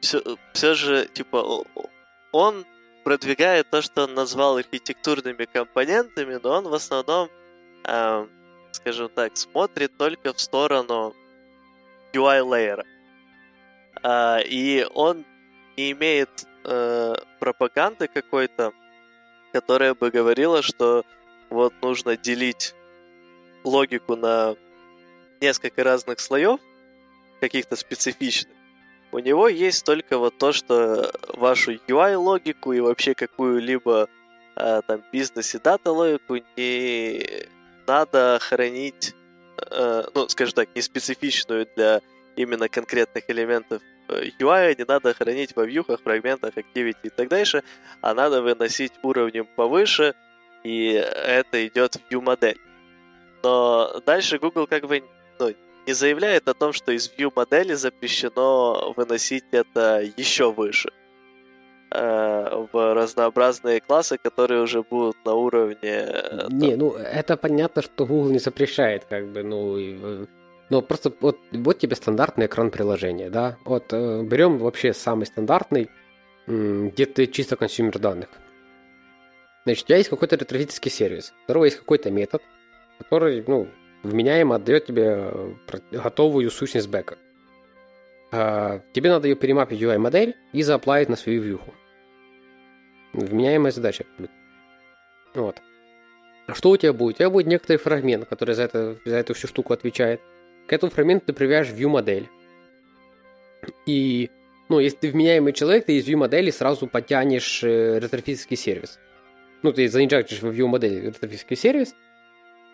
все, все же, типа, он продвигает то, что он назвал архитектурными компонентами, но он в основном, э, скажем так, смотрит только в сторону UI-лейера. Э, и он не имеет э, пропаганды какой-то, которая бы говорила, что вот нужно делить логику на несколько разных слоев, каких-то специфичных, у него есть только вот то, что вашу UI-логику и вообще какую-либо э, там бизнес и дата-логику не надо хранить, э, ну, скажем так, не специфичную для именно конкретных элементов UI, не надо хранить во вьюхах, фрагментах, activity и так дальше, а надо выносить уровнем повыше, и это идет в view-модель. Но дальше Google как бы не заявляет о том, что из view модели запрещено выносить это еще выше э, в разнообразные классы, которые уже будут на уровне... Э, не, ну это понятно, что Google не запрещает, как бы, ну, э, ну просто вот, вот тебе стандартный экран приложения, да, вот берем вообще самый стандартный, где ты чисто consumer данных. Значит, у тебя есть какой-то Retrofit ский сервис, у которого есть какой-то метод, который, ну, вменяемо отдает тебе э, готовую сущность бэка. А, тебе надо ее перемапить UI-модель и заапплаить на свою вьюху. Вменяемая задача. Вот. А что у тебя будет? У тебя будет некоторый фрагмент, который за, это, за эту всю штуку отвечает. К этому фрагменту ты привяжешь view-модель. И ну, если ты вменяемый человек, ты из view модели сразу потянешь э, ретрофический сервис. Ну, ты заинжектишь в view модель ретрофический сервис,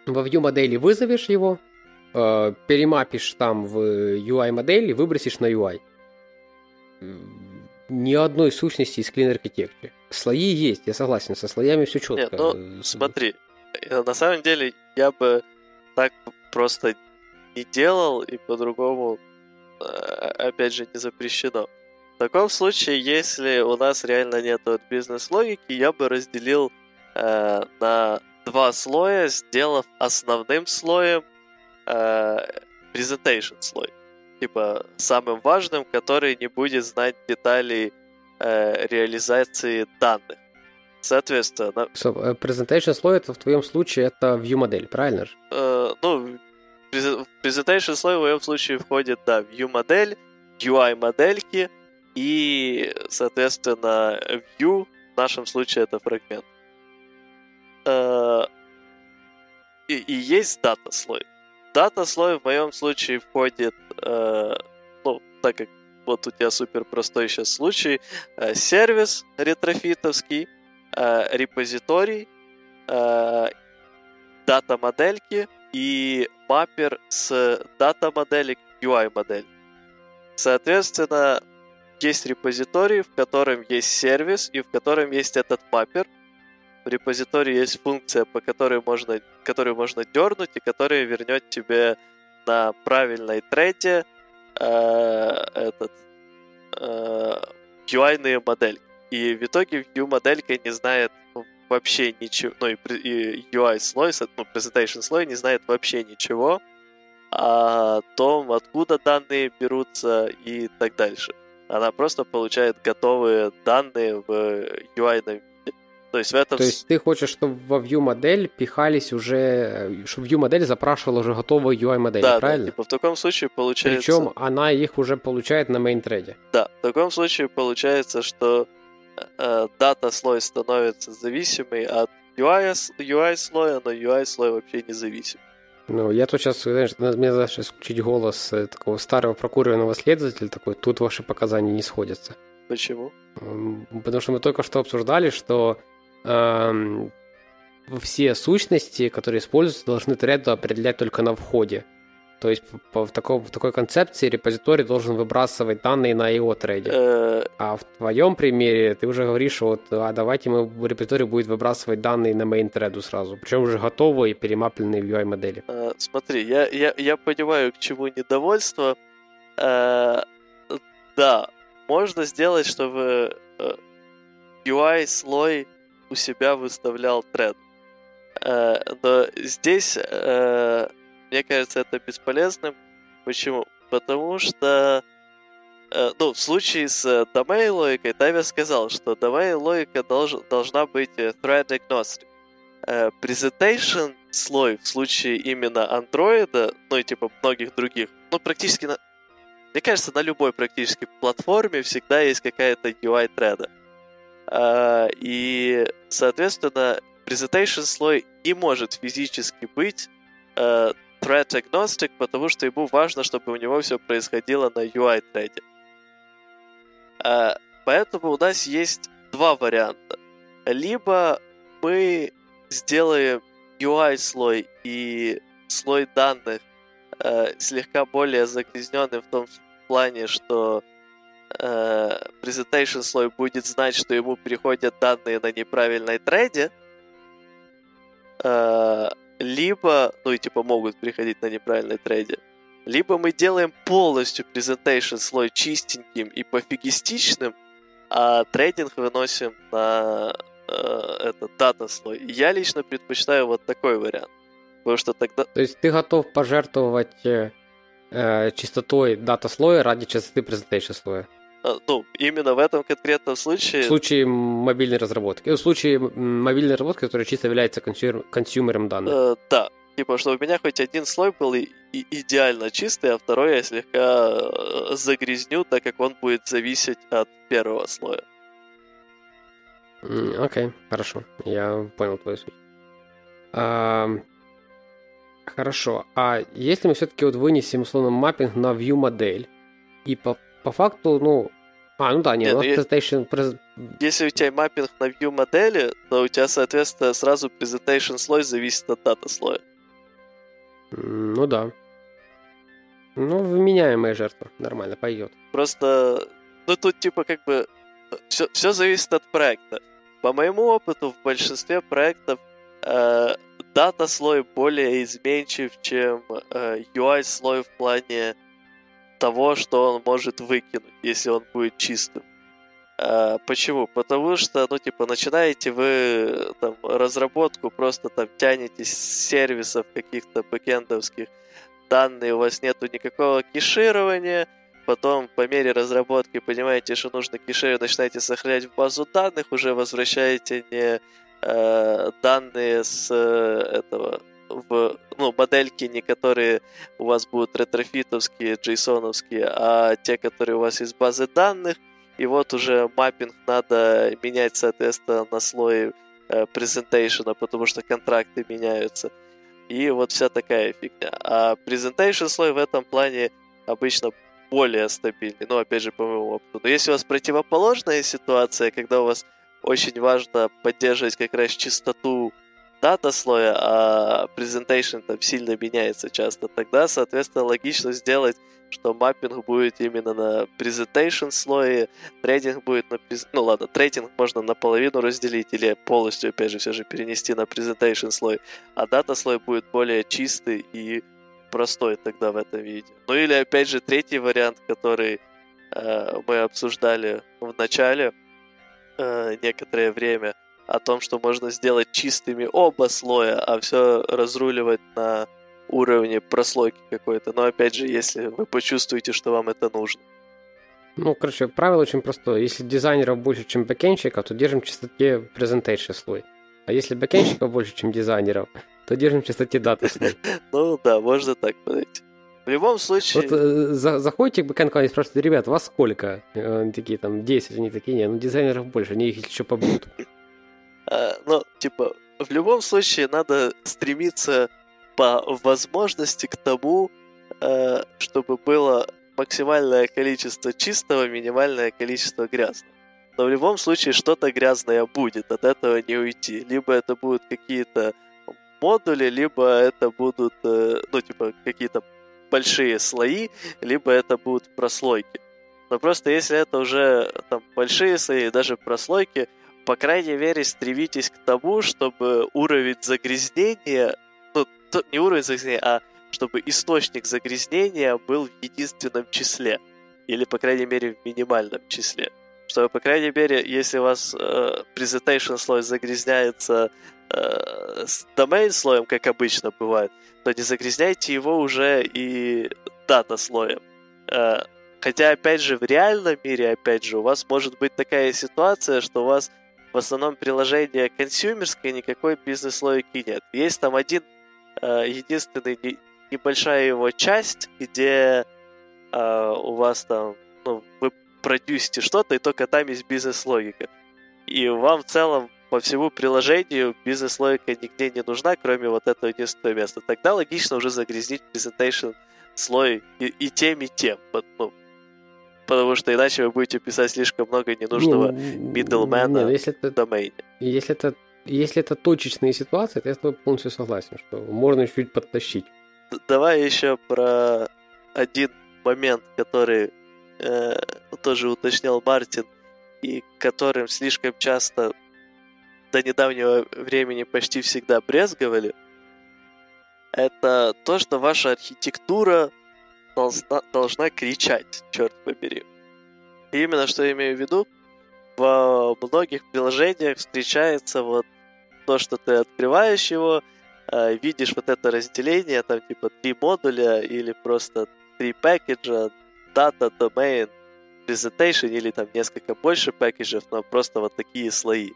во view модели вызовешь его, э, перемапишь там в UI модель и выбросишь на UI. Ни одной сущности из Clean Architecture. Слои есть, я согласен, со слоями все четко. Нет, ну, смотри, э, на самом деле я бы так просто не делал и по-другому, э, опять же, не запрещено. В таком случае, если у нас реально нет бизнес-логики, я бы разделил э, на два слоя, сделав основным слоем э, presentation слой. Типа самым важным, который не будет знать деталей э, реализации данных. Соответственно... So, э, presentation слой это в твоем случае это view модель, правильно же? Э, ну, в presentation слой в моем случае входит, да, view модель, UI модельки и, соответственно, view в нашем случае это фрагмент. Э, и, и есть дата слой. Дата слой в моем случае входит, э, ну, так как вот у тебя супер простой сейчас случай, э, сервис ретрофитовский, э, репозиторий, э, дата модельки и маппер с дата модели к UI модель. Соответственно, есть репозиторий, в котором есть сервис и в котором есть этот маппер – в репозитории есть функция, по которой можно, которую можно дернуть и которая вернет тебе на правильной треде э, этот э, UI-ные модельки. И в итоге view моделька не знает вообще ничего, ну и, и UI слой, ну, presentation слой не знает вообще ничего о том, откуда данные берутся и так дальше. Она просто получает готовые данные в UI то есть в этом... То есть ты хочешь, чтобы во view модель пихались уже, чтобы view модель запрашивала уже готовую UI модель, да, правильно? Да, типа в таком случае получается... Причем она их уже получает на thread. Да, в таком случае получается, что э, дата слой становится зависимый от UI, UI слоя, но UI слой вообще не зависим. Ну, я тут сейчас, знаешь, мне надо сейчас включить голос э, такого старого прокуренного следователя, такой, тут ваши показания не сходятся. Почему? Потому что мы только что обсуждали, что все сущности, которые используются, должны треду определять только на входе. То есть по, в, таком, в такой концепции репозиторий должен выбрасывать данные на его трейде. Э. А в твоем примере ты уже говоришь, вот, а давайте мы репозиторий будет выбрасывать данные на main треду сразу, причем уже готовые и перемапленные в UI модели. Э, смотри, я, я, я понимаю, к чему недовольство. Э, да, можно сделать, чтобы UI слой у себя выставлял тренд. Э, но здесь, э, мне кажется, это бесполезным. Почему? Потому что э, ну, в случае с domain логикой Тави сказал, что domain логика долж, должна быть thread agnostic. Presentation слой в случае именно андроида, ну и типа многих других, ну практически на, мне кажется, на любой практически платформе всегда есть какая-то UI треда. А, и, соответственно, presentation слой не может физически быть uh, thread agnostic, потому что ему важно, чтобы у него все происходило на UI треде. Uh, поэтому у нас есть два варианта. Либо мы сделаем UI слой и слой данных uh, слегка более загрязненным в том плане, что э, presentation слой будет знать, что ему приходят данные на неправильной трейде, э, либо, ну и типа могут приходить на неправильной трейде, либо мы делаем полностью presentation слой чистеньким и пофигистичным, а трейдинг выносим на э, этот data слой. Я лично предпочитаю вот такой вариант. Потому что тогда... То есть ты готов пожертвовать э, э чистотой data слоя ради чистоты presentation слоя? А, ну, именно в этом конкретном случае... В случае мобильной разработки. В случае мобильной разработки, которая чисто является consumer, consumer ом данных. Э, да. Типа, чтобы у меня хоть один слой был и, и идеально чистый, а второй я слегка э, загрязню, так как он будет зависеть от первого слоя. Окей, okay, хорошо. Я понял твою суть. А, хорошо. А если мы все-таки вот вынесем условно маппинг на view модель и по по факту, ну, А, ну да, нет, Нет, ну, presentation... Если у тебя маппинг на view модели, то у тебя, соответственно, сразу presentation слой зависит от дата слоя. Ну да. Ну, вменяемая жертва. Нормально, пойдет. Просто, ну тут типа как бы все, все зависит от проекта. По моему опыту, в большинстве проектов э, дата слой более изменчив, чем э, UI слой в плане того, что он может выкинуть, если он будет чистым. А, почему? Потому что, ну, типа, начинаете вы там разработку, просто там тянетесь с сервисов каких-то бэкендовских, данные, у вас нету никакого кеширования, потом по мере разработки понимаете, что нужно кешировать, начинаете сохранять в базу данных, уже возвращаете не э, данные с э, этого в ну, модельки, не которые у вас будут ретрофитовские, джейсоновские, а те, которые у вас из базы данных. И вот уже маппинг надо менять, соответственно, на слой э, презентейшена, потому что контракты меняются. И вот вся такая фигня. А презентейшн слой в этом плане обычно более стабильный. Ну, опять же, по моему опыту. Но если у вас противоположная ситуация, когда у вас очень важно поддерживать как раз чистоту дата слоя, а presentation там сильно меняется часто, тогда, соответственно, логично сделать, что маппинг будет именно на presentation слое, трейдинг будет на... Ну ладно, трейдинг можно наполовину разделить или полностью, опять же, все же перенести на presentation слой, а дата слой будет более чистый и простой тогда в этом виде. Ну или, опять же, третий вариант, который э, мы обсуждали в начале э, некоторое время – о том, что можно сделать чистыми оба слоя, а все разруливать на уровне прослойки какой-то. Но опять же, если вы почувствуете, что вам это нужно. Ну, короче, правило очень простое. Если дизайнеров больше, чем бэкенщиков, то держим в чистоте presentation слой. А если бэкенщиков больше, чем дизайнеров, то держим в чистоте дата слой. Ну да, можно так подойти. В любом случае... Вот э, за, заходите к бэкэнд и спрашиваете, ребят, вас сколько? Они такие, там, 10, они такие, не, ну дизайнеров больше, они их еще побьют. А, ну, типа, в любом случае надо стремиться по возможности к тому, э, чтобы было максимальное количество чистого, минимальное количество грязного. Но в любом случае что-то грязное будет, от этого не уйти. Либо это будут какие-то модули, либо это будут, э, ну, типа, какие-то большие слои, либо это будут прослойки. Но просто если это уже там большие слои, даже прослойки, по крайней мере, стремитесь к тому, чтобы уровень загрязнения, ну, не уровень загрязнения, а чтобы источник загрязнения был в единственном числе. Или, по крайней мере, в минимальном числе. Чтобы, по крайней мере, если у вас э, presentation слой загрязняется э, с domain слоем, как обычно бывает, то не загрязняйте его уже и дата слоем. Э, хотя, опять же, в реальном мире, опять же, у вас может быть такая ситуация, что у вас в основном приложение консюмерское, никакой бизнес-логики нет. Есть там один э, единственный не, небольшая его часть, где э, у вас там, ну, вы продюсите что-то, и только там есть бизнес-логика. И вам в целом по всему приложению бизнес-логика нигде не нужна, кроме вот этого единственного места. Тогда логично уже загрязнить presentation слой и, и тем, и тем. Ну, потому что иначе вы будете писать слишком много ненужного middlemana в если это, домейне. Если это, если это точечные ситуации, то я с тобой полностью согласен, что можно чуть подтащить. Давай еще про один момент, который э, тоже уточнял Мартин, и которым слишком часто до недавнего времени почти всегда брезговали, это то, что ваша архитектура должна, должна кричать, черт побери. И именно что я имею в виду, в многих приложениях встречается вот то, что ты открываешь его, э, видишь вот это разделение, там типа три модуля или просто три пакетжа, data, domain, presentation или там несколько больше пакетжев, но просто вот такие слои.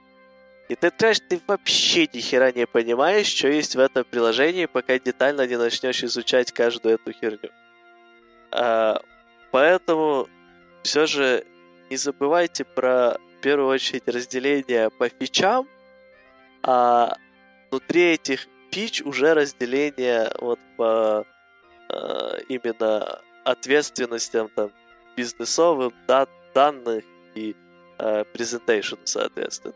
И ты открываешь, ты вообще ни хера не понимаешь, что есть в этом приложении, пока детально не начнешь изучать каждую эту херню. А, поэтому все же не забывайте про, в первую очередь, разделение по фичам, а внутри этих фич уже разделение вот по э, именно ответственностям там бизнесовым, да, данных и э, presentation, соответственно.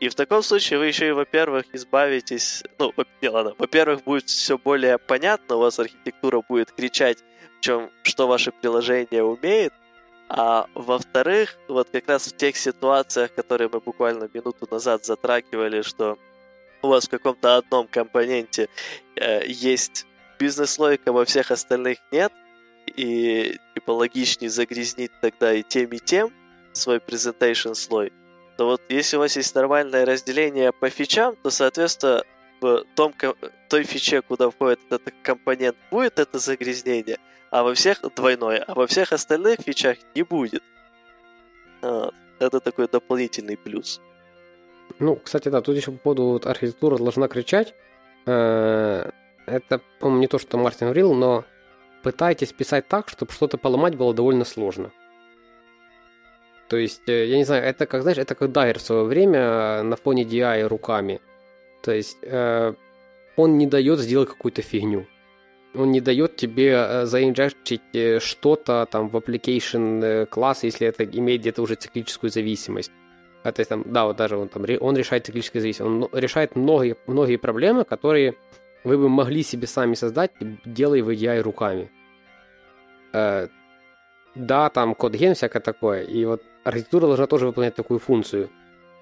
И в таком случае вы еще и, во-первых, избавитесь... Ну, не, ладно. Во-первых, будет все более понятно, у вас архитектура будет кричать, чем, что ваше приложение умеет, а во-вторых, вот как раз в тех ситуациях, которые мы буквально минуту назад затрагивали, что у вас в каком-то одном компоненте э, есть бизнес-логика, во всех остальных нет, и типа логичнее загрязнить тогда и тем, и тем свой presentation слой, то вот если у вас есть нормальное разделение по фичам, то, соответственно, в том, той фиче, куда входит этот компонент, будет это загрязнение – а во всех двойное, а во всех остальных фичах не будет. Вот. Это такой дополнительный плюс. Ну, кстати, да, тут еще по поводу вот, архитектура должна кричать. Э, это, по-моему, не то, что Мартин говорил, но пытайтесь писать так, чтобы что-то поломать было довольно сложно. То есть, э, я не знаю, это как, знаешь, это как Дайер в свое время на фоне DI руками. То есть, э, он не дает сделать какую-то фигню он не дает тебе э, заинжектить э, что-то там в application класс, если это имеет где-то уже циклическую зависимость. А, то есть там, да, вот даже он там он решает циклическую зависимость. Он решает многие, многие проблемы, которые вы бы могли себе сами создать, делая в EDI руками. Да, там код ген, всякое такое. И вот архитектура должна тоже выполнять такую функцию.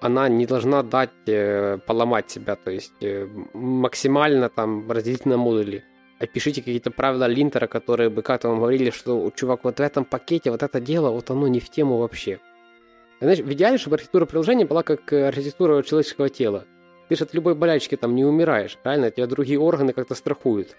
Она не должна дать э, поломать себя, то есть э, максимально там разделить на модули опишите какие-то правила линтера, которые бы как-то вам говорили, что, чувак, вот в этом пакете вот это дело, вот оно не в тему вообще. Знаешь, в идеале, чтобы архитектура приложения была как э, архитектура человеческого тела. Ты же от любой болячки там не умираешь, правильно? Тебя другие органы как-то страхуют.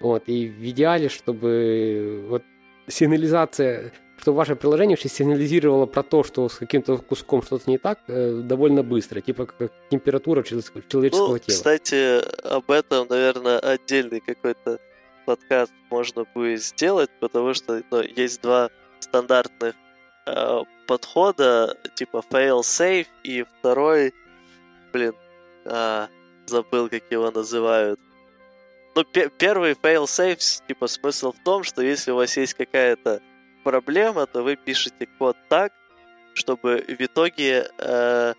Вот, и в идеале, чтобы вот сигнализация, чтобы ваше приложение вообще сигнализировало про то, что с каким-то куском что-то не так, э, довольно быстро, типа как температура человеческого ну, тела. Кстати, об этом, наверное, отдельный какой-то подкаст можно будет сделать, потому что ну, есть два стандартных э, подхода, типа fail-safe, и второй, блин, э, забыл, как его называют. Ну, п- первый fail-safe, типа, смысл в том, что если у вас есть какая-то проблема, то вы пишете код так, чтобы в итоге э,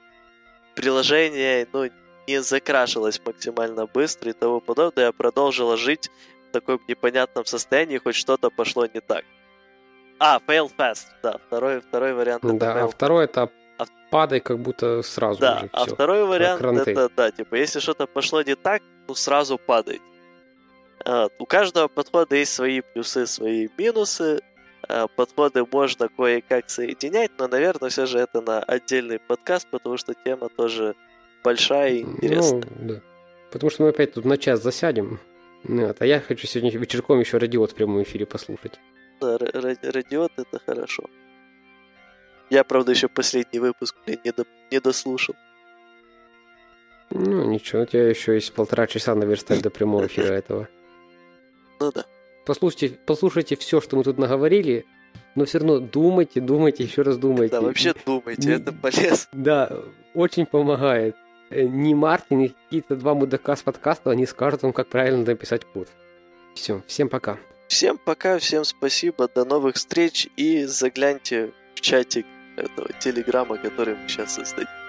приложение ну, не закрашилось максимально быстро и тому подобное, а продолжило жить в таком непонятном состоянии, хоть что-то пошло не так. А, fail fast, да, второй, второй вариант это Да, а второй это а... падай как будто сразу Да, же, а второй вариант это, да, типа, если что-то пошло не так, то сразу падай. Вот. У каждого подхода есть свои плюсы, свои минусы, подходы можно кое-как соединять, но, наверное, все же это на отдельный подкаст, потому что тема тоже большая и интересная. Ну, да. Потому что мы опять тут на час засядем. Вот, а я хочу сегодня вечерком еще радиот в прямом эфире послушать. Да, радиот это хорошо. Я, правда, еще последний выпуск блин, не, до, не дослушал. Ну, ничего, у тебя еще есть полтора часа наверстать до прямого эфира этого. Ну да послушайте, послушайте все, что мы тут наговорили, но все равно думайте, думайте, еще раз думайте. Да, вообще думайте, не, это полезно. Да, очень помогает. Э, ни Мартин, ни какие-то два мудака с подкаста, они скажут вам, как правильно написать код. Все, всем пока. Всем пока, всем спасибо, до новых встреч и загляньте в чатик этого телеграмма, который мы сейчас создадим.